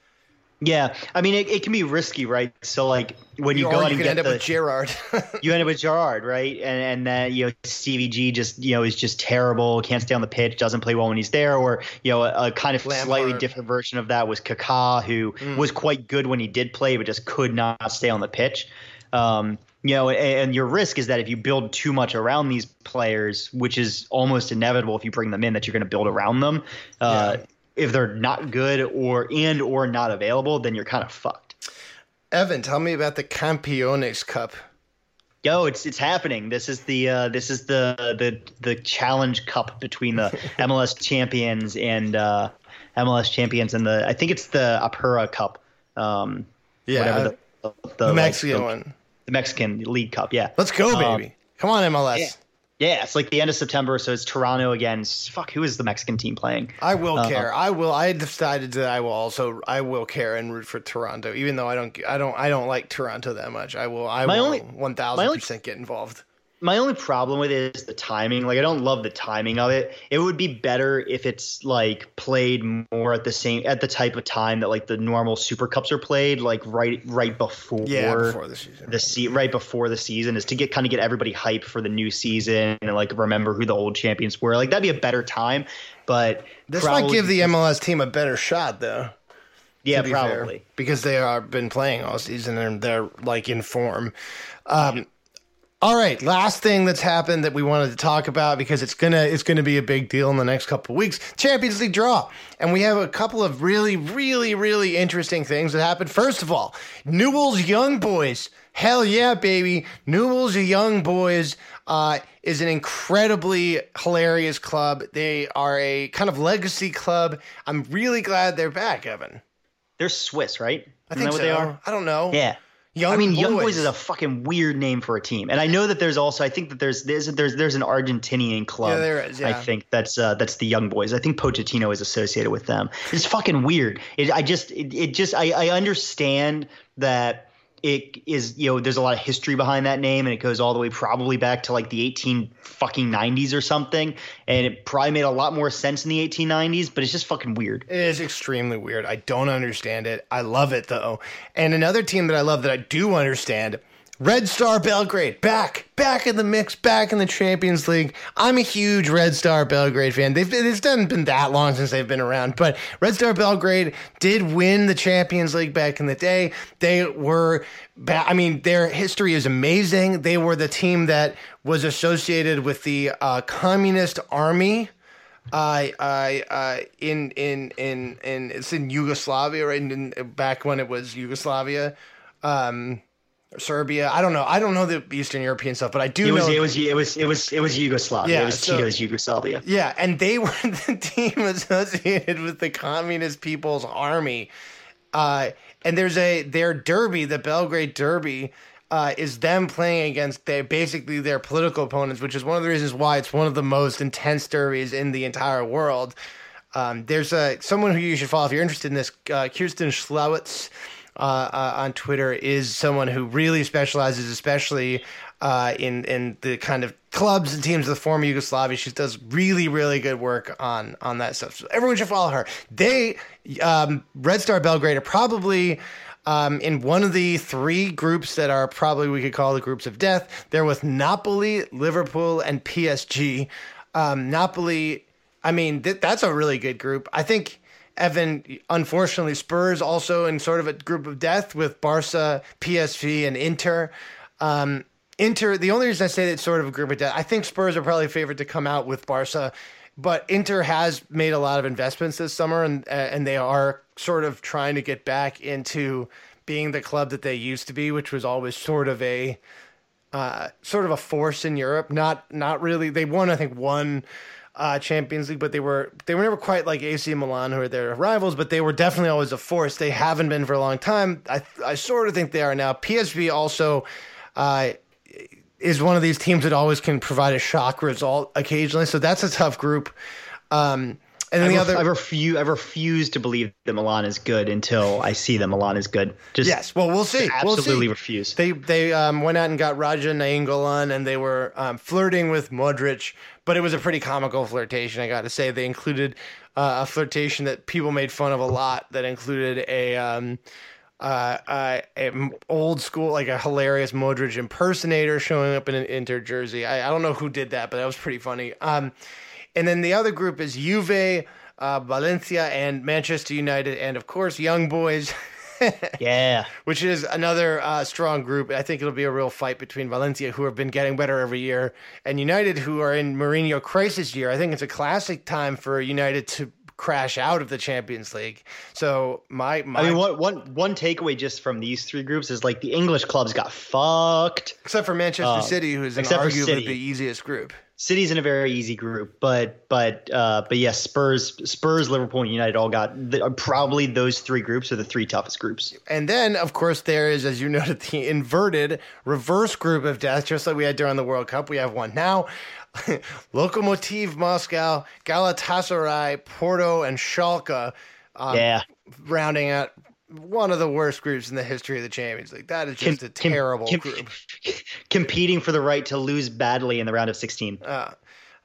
Yeah, I mean it, it can be risky, right? So like when you, or go out you and get end up the, with Gerrard you end up with Gerrard, right? And and then you know Stevie G just you know is just terrible, can't stay on the pitch, doesn't play well when he's there, or you know a, a kind of Lampard. slightly different version of that was Kaká, who was quite good when he did play, but just could not stay on the pitch. Um, you know, and, and your risk is that if you build too much around these players, which is almost inevitable if you bring them in, that you're going to build around them. Uh, If they're not good or and or not available, then you're kind of fucked. Evan tell me about the Campeones Cup Yo, it's it's happening. This is the uh, this is the the the challenge cup between the MLS champions and uh, MLS champions and the I think it's the Apura Cup. Um, Yeah, whatever the, the, the like, Mexican the- one the Mexican League Cup. Yeah, let's go Um, baby come on MLS yeah. Yeah, it's like the end of September, so it's Toronto again. Fuck, who is the Mexican team playing? I will Uh-huh. care. I will. I decided that I will also. I will care and root for Toronto, even though I don't. I don't. I don't like Toronto that much. I will. I My will only- One thousand percent get involved. My only problem with it is the timing. Like, I don't love the timing of it. It would be better if it's like played more at the same at the type of time that like the normal Super Cups are played, like right right before Yeah, before the season. the se- right before the season is to get kind of get everybody hyped for the new season and like remember who the old champions were. Like that'd be a better time. But This might give the MLS team a better shot, though. yeah be fair, probably. because they are been playing all season and they're like in form. Um, all right, last thing that's happened that we wanted to talk about because it's gonna it's gonna be a big deal in the next couple of weeks. Champions League draw, and we have a couple of really, really, really interesting things that happened. First of all, Newell's Young Boys, hell yeah, baby! Newell's Young Boys uh, is an incredibly hilarious club. They are a kind of legacy club. I'm really glad they're back, Evan. They're Swiss, right? I Isn't think so. what they are? I don't know. Yeah. Young I mean, Young Boys. Boys is a fucking weird name for a team, and I know that there's also I think that there's there's there's, there's an Argentinian club. Yeah, there is, I think that's uh, that's the Young Boys. I think Pochettino is associated with them. It's fucking weird. It, I just it, it just I, I understand that it is you know there's a lot of history behind that name, and it goes all the way probably back to like the 18 fucking 90s or something, and it probably made a lot more sense in the 1890s, but it's just fucking weird. It is extremely weird. I don't understand it. I love it though. And another team that I love that I do understand, Red Star Belgrade, back, back in the mix, back in the Champions League. I'm a huge Red Star Belgrade fan. They've been, it's hasn't been that long since they've been around, but Red Star Belgrade did win the Champions League back in the day. They were, I mean, their history is amazing. They were the team that was associated with the uh, communist army I I uh, in in in in it's in Yugoslavia, right? In, in, back when it was Yugoslavia, um, Serbia. I don't know. I don't know the Eastern European stuff, but I do It was know. it was it was it was it was Yugoslavia. Yeah, it was so- Tito's Yugoslavia. yeah, and they were the team associated with the Communist People's Army. Uh, and there's a their derby, the Belgrade Derby, uh, is them playing against their basically their political opponents, which is one of the reasons why it's one of the most intense derbies in the entire world. Um, there's a someone who you should follow if you're interested in this. Uh, Kirsten Schlewitz uh, uh, on Twitter is someone who really specializes, especially uh, in in the kind of clubs and teams of the former Yugoslavia. She does really really good work on on that stuff. So everyone should follow her. They um, Red Star Belgrade are probably. Um, in one of the three groups that are probably we could call the groups of death, they're with Napoli, Liverpool, and PSG. Um, Napoli I mean, th- that's a really good group. I think Evan, unfortunately, Spurs also in sort of a group of death with Barca, PSV, and Inter. Um, Inter, the only reason I say that sort of a group of death, I think Spurs are probably favored to come out with Barca, but Inter has made a lot of investments this summer, and uh, and they are sort of trying to get back into being the club that they used to be, which was always sort of a uh, sort of a force in Europe. Not not really. They won, I think, one uh, Champions League, but they were they were never quite like AC Milan, who are their rivals. But they were definitely always a force. They haven't been for a long time. I I sort of think they are now. PSV also. Uh, is one of these teams that always can provide a shock result occasionally, so that's a tough group. Um, and then I, the ref- other, I refuse. I refuse to believe that Milan is good until I see that Milan is good. Just Yes, well, we'll see. We'll Absolutely see. refuse. They they um, went out and got Radja Nainggolan, and they were um, flirting with Modric, but it was a pretty comical flirtation. I got to say, they included uh, a flirtation that people made fun of a lot. That included a. Um, uh, uh, old school, like a hilarious Modric impersonator showing up in an Inter jersey. I, I don't know who did that, but that was pretty funny. Um, and then the other group is Juve, uh, Valencia, and Manchester United, and of course, Young Boys. yeah. which is another uh, strong group. I think it'll be a real fight between Valencia, who have been getting better every year, and United, who are in Mourinho crisis year. I think it's a classic time for United to crash out of the Champions League. So my, my I mean, one, one, one takeaway just from these three groups is like the English clubs got fucked. except for Manchester uh, City, who is in arguably the easiest group. City's in a very easy group, but but uh, but yes, Spurs, Spurs, Liverpool, and United all got the, probably those three groups are the three toughest groups. And then, of course, there is, as you noted, the inverted reverse group of death, just like we had during the World Cup. We have one now. Lokomotiv Moscow, Galatasaray, Porto, and Schalke. Um, yeah, rounding out one of the worst groups in the history of the Champions League. That is just Com- a terrible com- group. competing for the right to lose badly in the round of 16. Uh,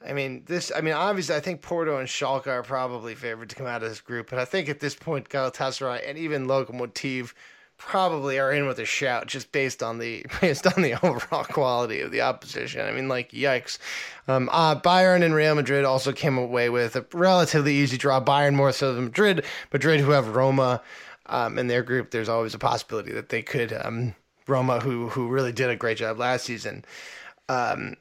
I mean, this. I mean, obviously, I think Porto and Schalke are probably favored to come out of this group, but I think at this point, Galatasaray and even Lokomotiv probably are in with a shout, just based on the based on the overall quality of the opposition. I mean, like, yikes. Um, uh, Bayern and Real Madrid also came away with a relatively easy draw. Bayern more so than Madrid. Madrid, who have Roma um, in their group, there's always a possibility that they could. Um, Roma, who who really did a great job last season. Um,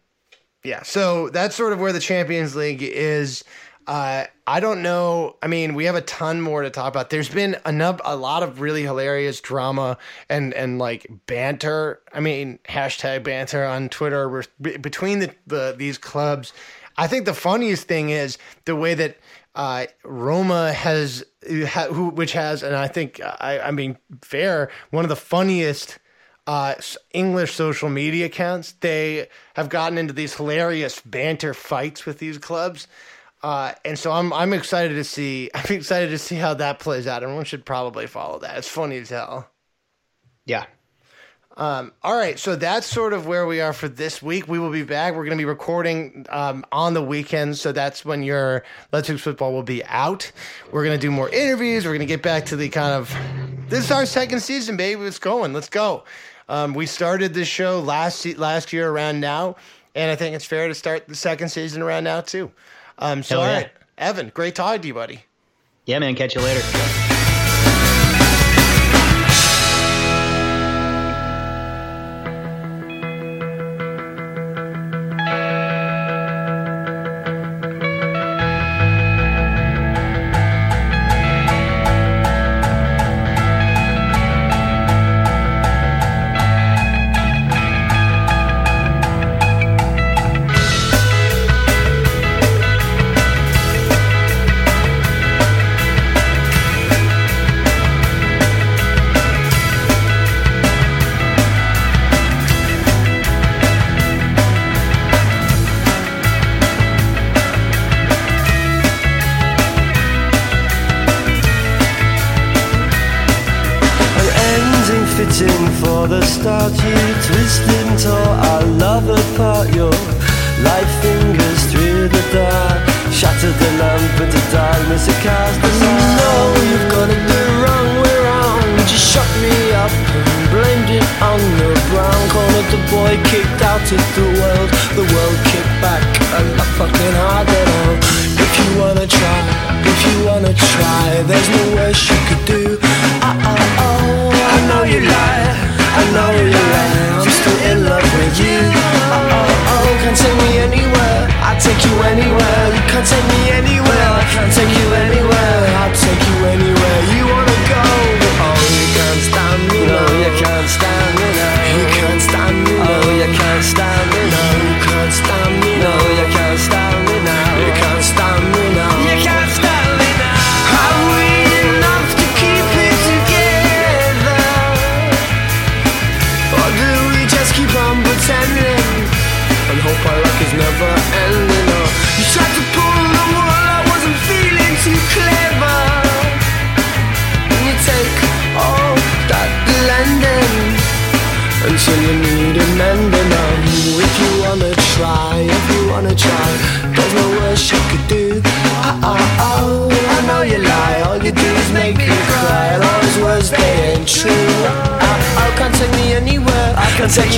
yeah, so that's sort of where the Champions League is. Uh, I don't know. I mean, we have a ton more to talk about. There's been enough, a lot of really hilarious drama and and like banter. I mean, hashtag banter on Twitter between the, the these clubs. I think the funniest thing is the way that uh, Roma has, who, which has, and I think I, I mean, fair, one of the funniest uh, English social media accounts. They have gotten into these hilarious banter fights with these clubs. Uh, and so I'm I'm excited to see I'm excited to see how that plays out. Everyone should probably follow that. It's funny as hell. Yeah. Um, all right, so that's sort of where we are for this week. We will be back. We're going to be recording um, on the weekend, so that's when your Let's Talk Football will be out. We're going to do more interviews. We're going to get back to the kind of this is our second season, baby. It's going. Let's go. Um, we started this show last last year around now, and I think it's fair to start the second season around now too. Um, so, Hell all yeah. right, Evan, great talking to you, buddy. Yeah, man. Catch you later.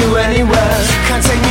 You anywhere. Can't take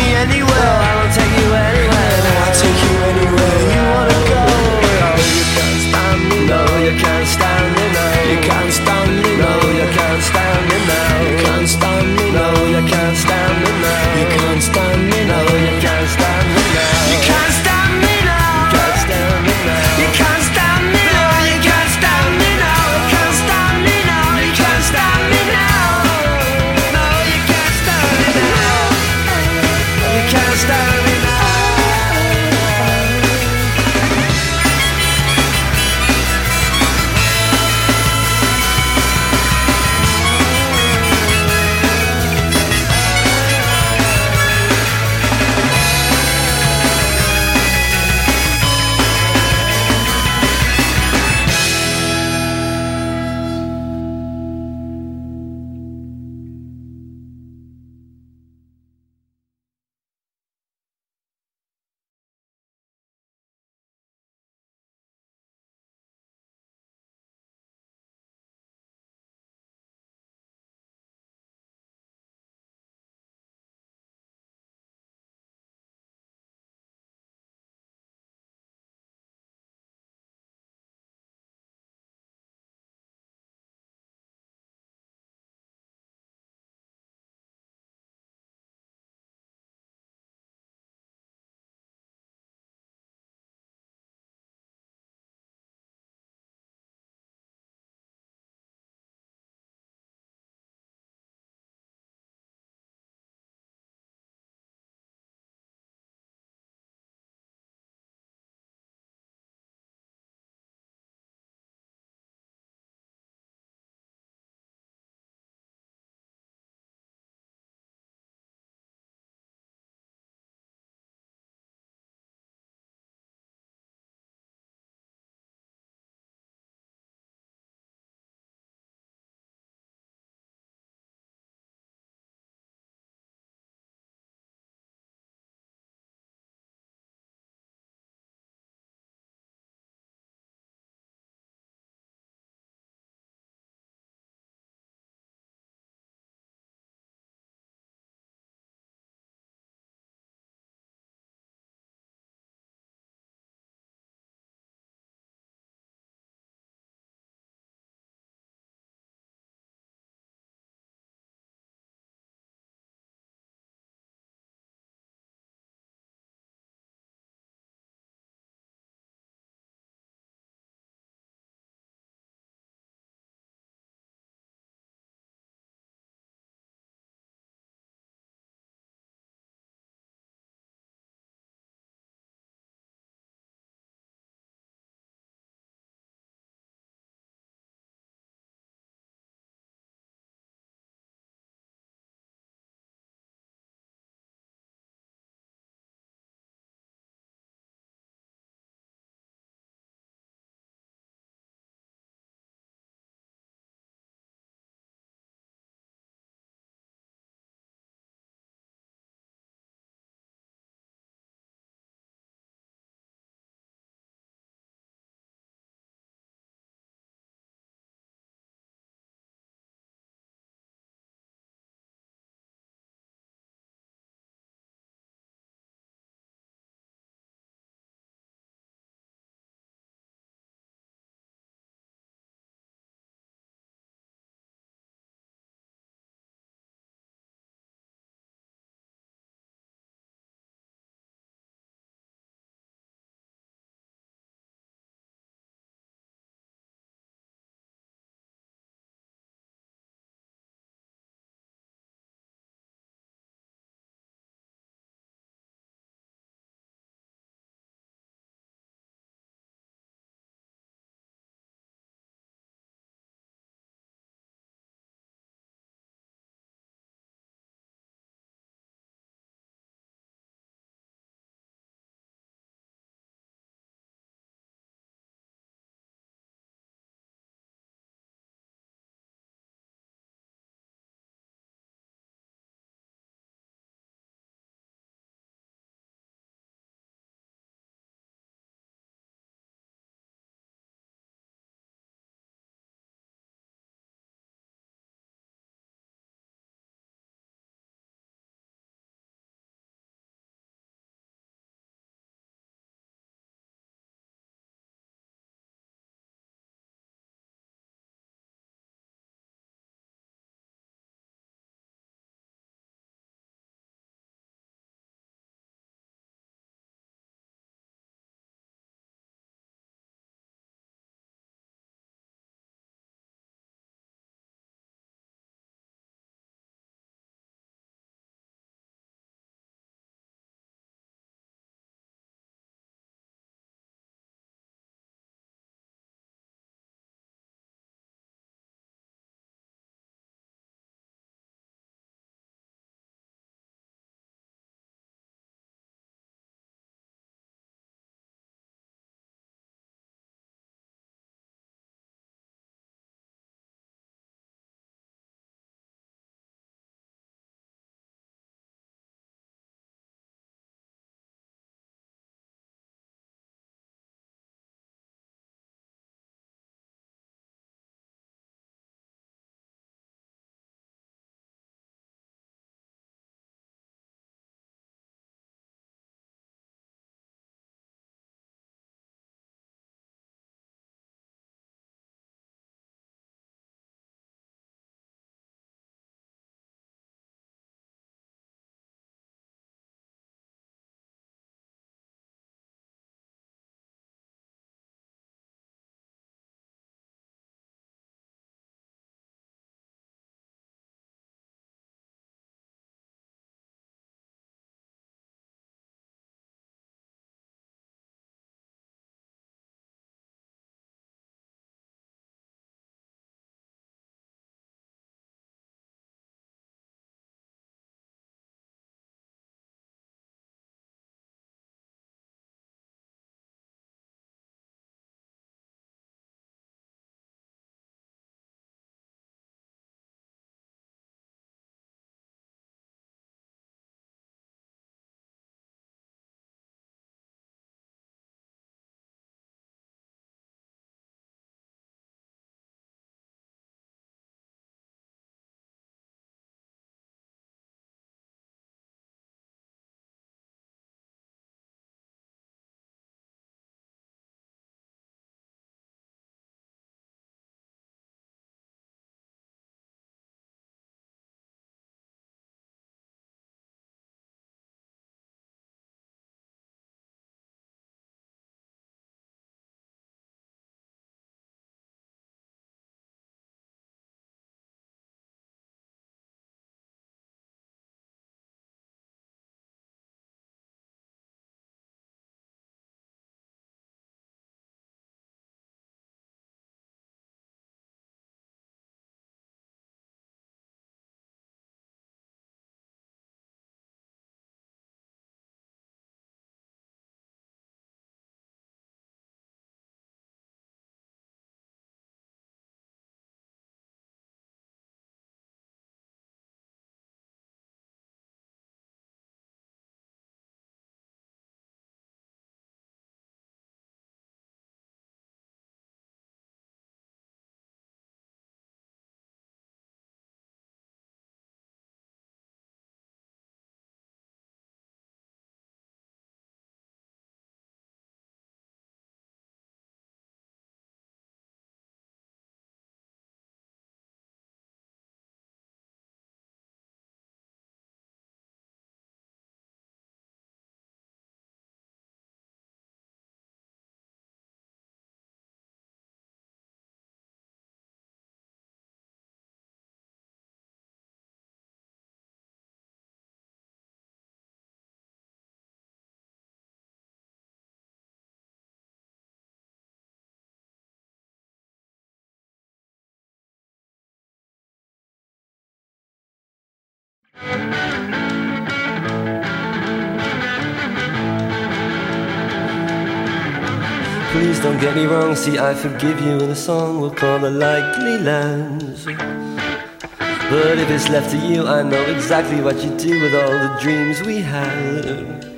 Please don't get me wrong, see, I forgive you in a song we'll call the likely lands. But if it's left to you, I know exactly what you do with all the dreams we had.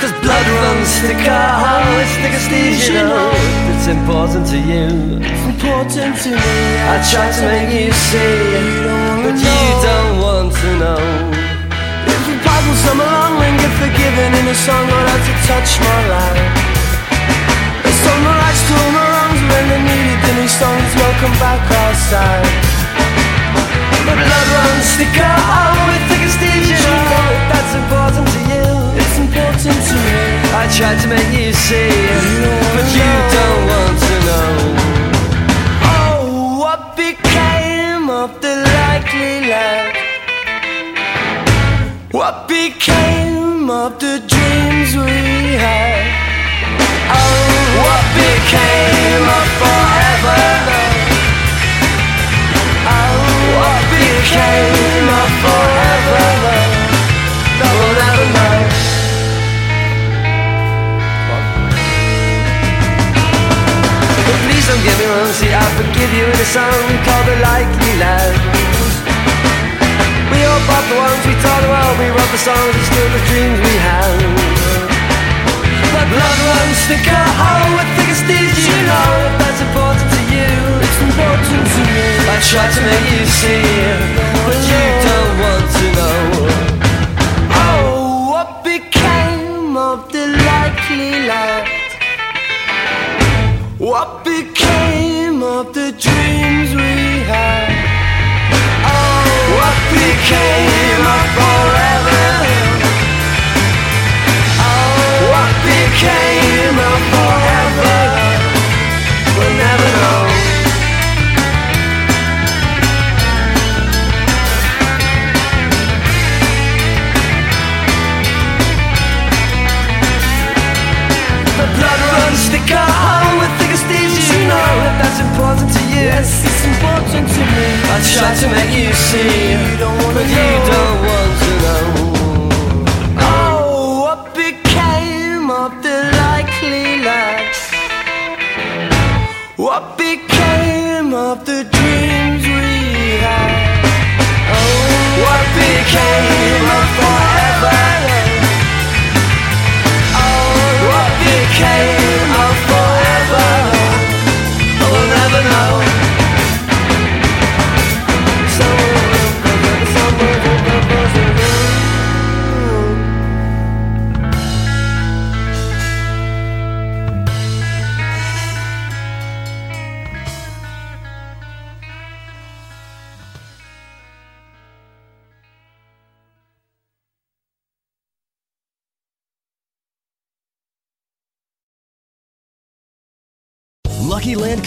Cause blood runs thick, oh, it's thick as thieves, you know. It's important to you. It's important to me. I try to make you see, but you don't want to know. If you pardon some along and get forgiven in a song, I'll have to touch my life. It's on the rights to all my wrongs when they needed the new songs. Welcome back outside. The blood runs thicker, oh, with thick as thieves, you. That's important to you. It's important to me. I tried to make you see, but you don't want to know. Oh, what became of the likely lad? What became of the dreams we had? Oh, what became of forever? Oh, what became of forever? We'll never know. But please don't get me wrong, see, I forgive you in a song we call the likely lands. All the ones we taught well, we wrote the songs and still the dreams we had. But blood runs thicker, oh, with thick as thieves, you know if that's important to you. It's important to me. I try to make you see, but you don't want to know. Oh, what became of the likely land? What became of the dreams we had? Became of forever? Oh, what became of forever? Important to me. I try to make you see, but you don't want to know. Oh, what became of the likely lads? What became of the dreams we had? Oh, what became of forever?